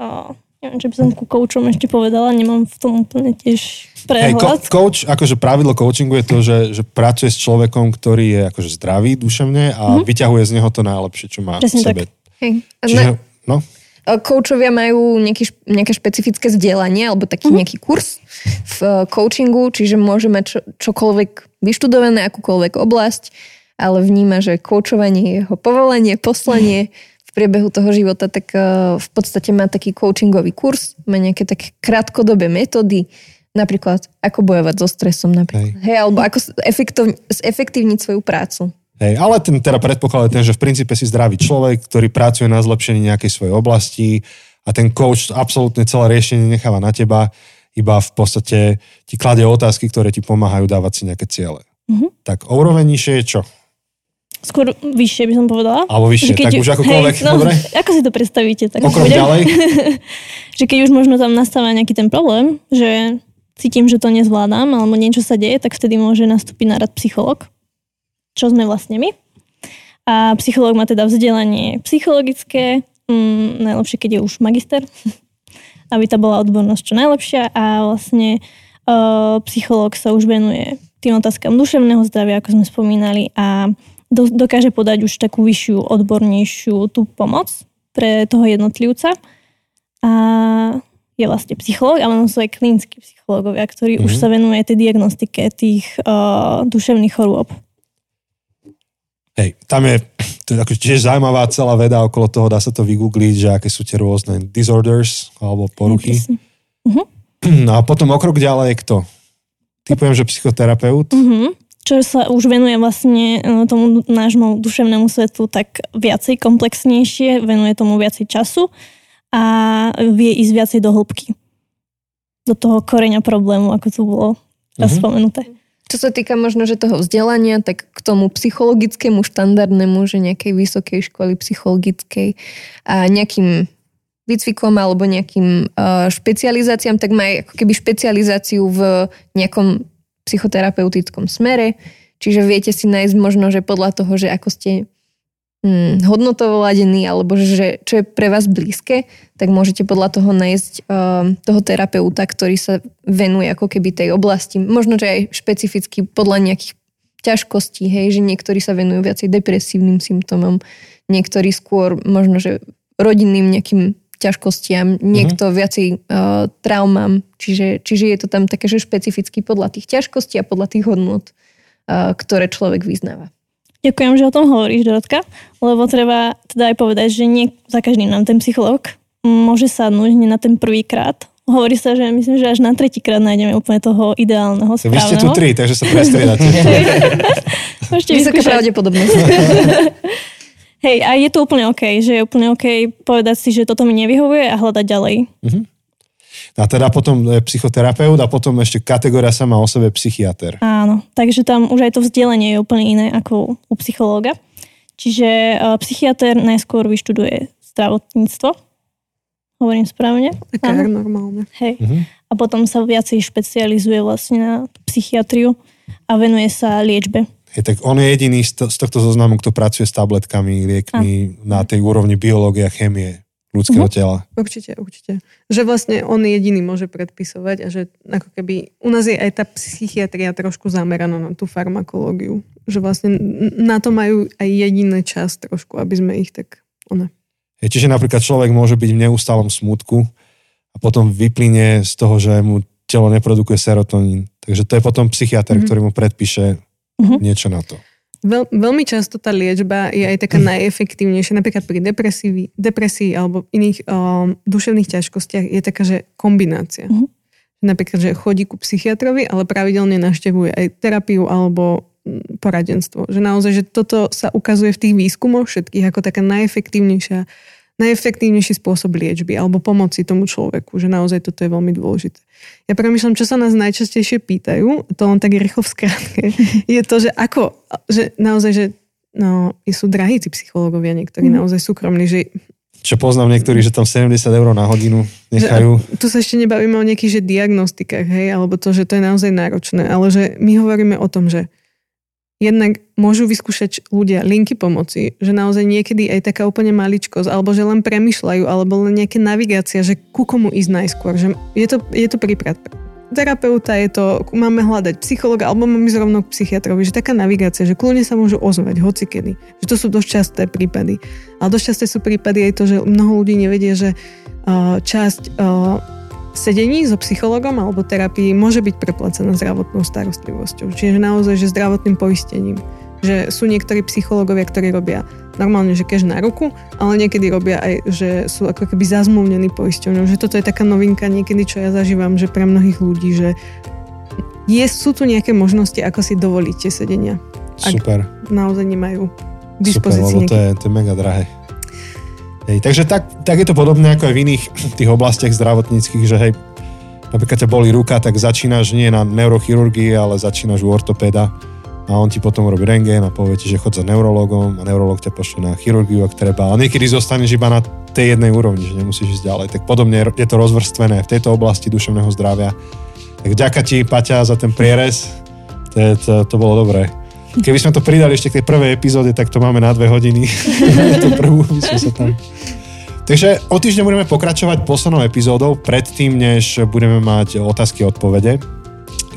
Speaker 5: uh, neviem, čo by som ku koučom ešte povedala, nemám v tom úplne tiež
Speaker 2: Hej, ko,
Speaker 5: prehľad.
Speaker 2: coach, akože pravidlo coachingu je to, že, že pracuje s človekom, ktorý je akože zdravý duševne a mm-hmm. vyťahuje z neho to najlepšie, čo má
Speaker 5: Presne
Speaker 2: v sebe.
Speaker 4: Hej. A
Speaker 2: Čiže, no,
Speaker 4: Koučovia majú nejaký, nejaké špecifické vzdelanie alebo taký
Speaker 5: Mhm.
Speaker 4: nejaký kurz v eh, coachingu, čiže môže mať čo, čokoľvek vyštudované, akúkoľvek oblasť, ale vníma, že koučovanie je jeho povolanie, poslanie v priebehu toho života, tak eh, v podstate má taký coachingový kurz, má nejaké také krátkodobé metódy, napríklad ako bojovať so stresom, napríklad. Hej, alebo ako efektovni- zefektívniť svoju prácu.
Speaker 2: Hej, ale ten teda predpoklad je ten, že v princípe si zdravý človek, ktorý pracuje na zlepšení nejakej svojej oblasti a ten coach absolútne celé riešenie necháva na teba, iba v podstate ti kladie otázky, ktoré ti pomáhajú dávať si nejaké ciele.
Speaker 5: Mhm.
Speaker 2: Tak o úroveň nižšie je čo?
Speaker 5: Skôr vyššie by som povedala.
Speaker 2: Alebo vyššie, tak už akokoľvek,
Speaker 5: hej, no,
Speaker 2: dobre?
Speaker 5: Ako si to predstavíte? Tak
Speaker 2: O krok
Speaker 5: budem-
Speaker 2: ďalej? (laughs)
Speaker 5: že keď už možno tam nastáva nejaký ten problém, že cítim, že to nezvládam, alebo niečo sa deje, tak vtedy môže nastúpiť na rad psycholog, čo sme vlastne my. A psychológ má teda vzdelanie psychologické, mm, najlepšie, keď je už magister, (laughs) aby tá bola odbornosť čo najlepšia a vlastne uh, psychológ sa už venuje tým otázkam duševného zdravia, ako sme spomínali a do, dokáže podať už takú vyššiu, odbornejšiu tú pomoc pre toho jednotlivca. A je vlastne psychológ a potom sú aj klinickí psychológovia, ktorí mm-hmm. už
Speaker 2: Mhm.
Speaker 5: sa venujú aj tej diagnostike tých uh, duševných chorôb.
Speaker 2: Hej, tam je, to je ako tiež zaujímavá celá veda okolo toho, dá sa to vygoogliť, že aké sú tie rôzne disorders alebo poruchy.
Speaker 5: Presne. (clears throat)
Speaker 2: No a potom o krok ďalej je kto? Typujem, že psychoterapeut.
Speaker 5: Mhm. Čo sa už venuje vlastne eh, tomu nášmu duševnému svetu tak viacej komplexnejšie, venuje tomu viacej času a vie ísť viacej do hĺbky. Do toho koreňa problému, ako tu bolo raz
Speaker 2: Mhm.
Speaker 5: spomenuté.
Speaker 4: Čo sa týka možno, že toho vzdelania, tak k tomu psychologickému štandardnému, že nejakej vysokej školy psychologickej a nejakým výcvikom alebo nejakým uh, špecializáciám, tak má aj ako keby špecializáciu v nejakom psychoterapeutickom smere. Čiže viete si nájsť možno, že podľa toho, že ako ste hm, hodnotovo ladení alebo že čo je pre vás blízke, tak môžete podľa toho nájsť uh, toho terapeuta, ktorý sa venuje ako keby tej oblasti. Možno, že aj špecificky podľa nejakých ťažkostí, hej, že niektorí sa venujú viacej depresívnym symptómom, niektorí skôr možno, že rodinným nejakým ťažkostiam, niekto mm-hmm. viacej uh, traumám, čiže, čiže je to tam také, že špecificky podľa tých ťažkostí a podľa tých hodnot, uh, ktoré človek vyznáva.
Speaker 5: Ďakujem, že o tom hovoríš, Dorotka, lebo treba teda aj povedať, že nie za každým nám ten psychológ môže sadnúť nie na ten prvýkrát. Hovorí sa, že myslím, že až na tretíkrát nájdeme úplne toho ideálneho,
Speaker 2: Vy ste tu
Speaker 5: správneho.
Speaker 2: tri, takže sa prestriedate. (laughs)
Speaker 5: Môžete
Speaker 4: Vysoká pravdepodobnosť. (laughs)
Speaker 5: Hej, a je to úplne OK, že je úplne OK povedať si, že toto mi nevyhovuje a hľadať ďalej.
Speaker 2: A teda potom je psychoterapeut a potom ešte kategória sama o sebe psychiatr.
Speaker 5: Áno, takže tam už aj to vzdelenie je úplne iné ako u psychológa. Čiže uh, psychiatr najskôr vyštuduje zdravotníctvo. Hovorím správne?
Speaker 3: Lekár normálne.
Speaker 5: Hej.
Speaker 2: Mhm.
Speaker 5: A potom sa viacej špecializuje vlastne na psychiatriu a venuje sa liečbe.
Speaker 2: Hej, tak on je jediný z, to, z tohto zoznamu, kto pracuje s tabletkami, liekmi na tej úrovni biológie a chémie ľudského
Speaker 5: Mhm.
Speaker 2: tela.
Speaker 3: Určite, určite. Že vlastne on jediný môže predpisovať a že ako keby u nás je aj tá psychiatria trošku zameraná na tú farmakológiu. Že vlastne na to majú aj jediný čas trošku, aby sme ich tak... One.
Speaker 2: Hej, čiže napríklad človek môže byť v neustálom smutku a potom vyplynie z toho, že mu telo neprodukuje serotonín. Takže to je potom psychiatr,
Speaker 3: Mhm.
Speaker 2: ktorý mu predpíše
Speaker 5: Mhm.
Speaker 2: niečo na to.
Speaker 3: Veľ, veľmi často tá liečba je aj taká (laughs) najefektívnejšia, napríklad pri depresii, depresii alebo iných um, duševných ťažkostiach je taká, že kombinácia.
Speaker 5: Mhm.
Speaker 3: Napríklad, že chodí ku psychiatrovi, ale pravidelne naštevuje aj terapiu alebo mm, poradenstvo. Že naozaj, že toto sa ukazuje v tých výskumoch všetkých ako taká najefektívnejšia najefektívnejší spôsob liečby alebo pomoci tomu človeku, že naozaj toto je veľmi dôležité. Ja premyšľam, čo sa nás najčastejšie pýtajú, to len tak rýchlo v skratke, (laughs) je to, že ako, že naozaj, že no, sú drahí tí psychológovia niektorí,
Speaker 5: Mhm.
Speaker 3: naozaj súkromní, že
Speaker 2: Čo poznám niektorí, že tam 70 eur na hodinu nechajú.
Speaker 3: že, tu sa ešte nebavíme o nejakých že diagnostikách, hej, alebo to, že to je naozaj náročné, ale že my hovoríme o tom, že jednak môžu vyskúšať ľudia linky pomoci, že naozaj niekedy aj taká úplne maličkosť, alebo že len premyšľajú, alebo len nejaké navigácia, že ku komu ísť najskôr. Že je, to, je to prípad terapeuta, je to, máme hľadať psychologa, alebo máme ísť rovno k psychiatrovi, že taká navigácia, že kľudne sa môžu ozvať hocikedy. Že to sú dosť časté prípady. Ale dosť časté sú prípady aj to, že mnoho ľudí nevedie, že uh, časť uh, sedení so psychologom alebo terapii môže byť preplacená zdravotnou starostlivosťou. Čiže naozaj, že zdravotným poistením. Že sú niektorí psychológovia, ktorí robia normálne, že kež na ruku, ale niekedy robia aj, že sú ako keby zazmluvnení poisťovňou. Že toto je taká novinka niekedy, čo ja zažívam, že pre mnohých ľudí, že je, sú tu nejaké možnosti, ako si dovoliť tie sedenia. Ak
Speaker 2: Super.
Speaker 3: naozaj nemajú k
Speaker 2: Super,
Speaker 3: dispozícii
Speaker 2: lebo to je, to je mega drahé. Hej, takže tak, tak je to podobné ako aj v iných tých oblastiach zdravotníckých, že hej, napríklad ťa boli ruka, tak začínaš nie na neurochirurgii, ale začínaš u ortopéda a on ti potom robí rengén a povie ti, že chod za neurologom a neurolog ťa pošle na chirurgiu, ak treba. Ale niekedy zostaneš iba na tej jednej úrovni, že nemusíš ísť ďalej. Tak podobne je to rozvrstvené v tejto oblasti duševného zdravia. Tak ďaká ti, Paťa, za ten prierez. To, to, to bolo dobré. Keby sme to pridali ešte k tej prvej epizóde, tak to máme na dve hodiny. (laughs) tú prvú by sme sa tam... Takže o týždeň budeme pokračovať poslednou epizódou, predtým, než budeme mať otázky a odpovede,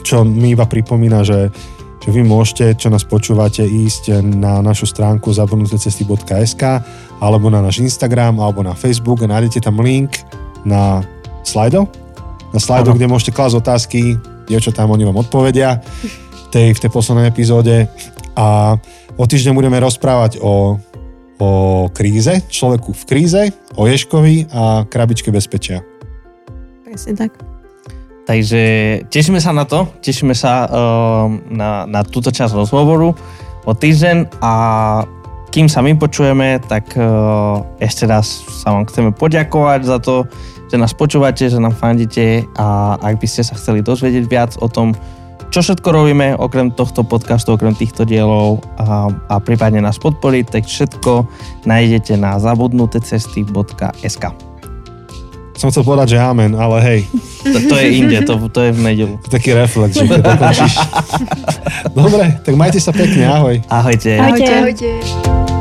Speaker 2: čo mi iba pripomína, že, že vy môžete, čo nás počúvate, ísť na našu stránku zabudnutecesty.sk alebo na náš Instagram alebo na Facebook a nájdete tam link na slajdov. Na slajdoch,
Speaker 1: Áno.
Speaker 2: kde môžete klásť otázky, dievčatám, oni vám odpovedia tej, v tej poslednej epizóde. A o týždeň budeme rozprávať o, o kríze, človeku v kríze, o Ješkovi a krabičke bezpečia.
Speaker 3: Presne tak.
Speaker 1: Takže tešíme sa na to, tešíme sa uh, na, na túto časť rozhovoru o týždeň a kým sa my počujeme, tak uh, ešte raz sa vám chceme poďakovať za to, že nás počúvate, že nám fandíte a ak by ste sa chceli dozvedieť viac o tom, čo všetko robíme okrem tohto podcastu, okrem týchto dielov a, a prípadne nás podporiť, tak všetko nájdete na zabudnutecesty.sk.
Speaker 2: Som chcel povedať, že amen, ale hej,
Speaker 1: To, to je inde, to, to je v nedelu.
Speaker 2: taký reflex, že dokončíš. (laughs) Dobre, tak majte sa pekne, ahoj.
Speaker 1: Ahojte.
Speaker 5: Ahojte.
Speaker 4: Ahojte.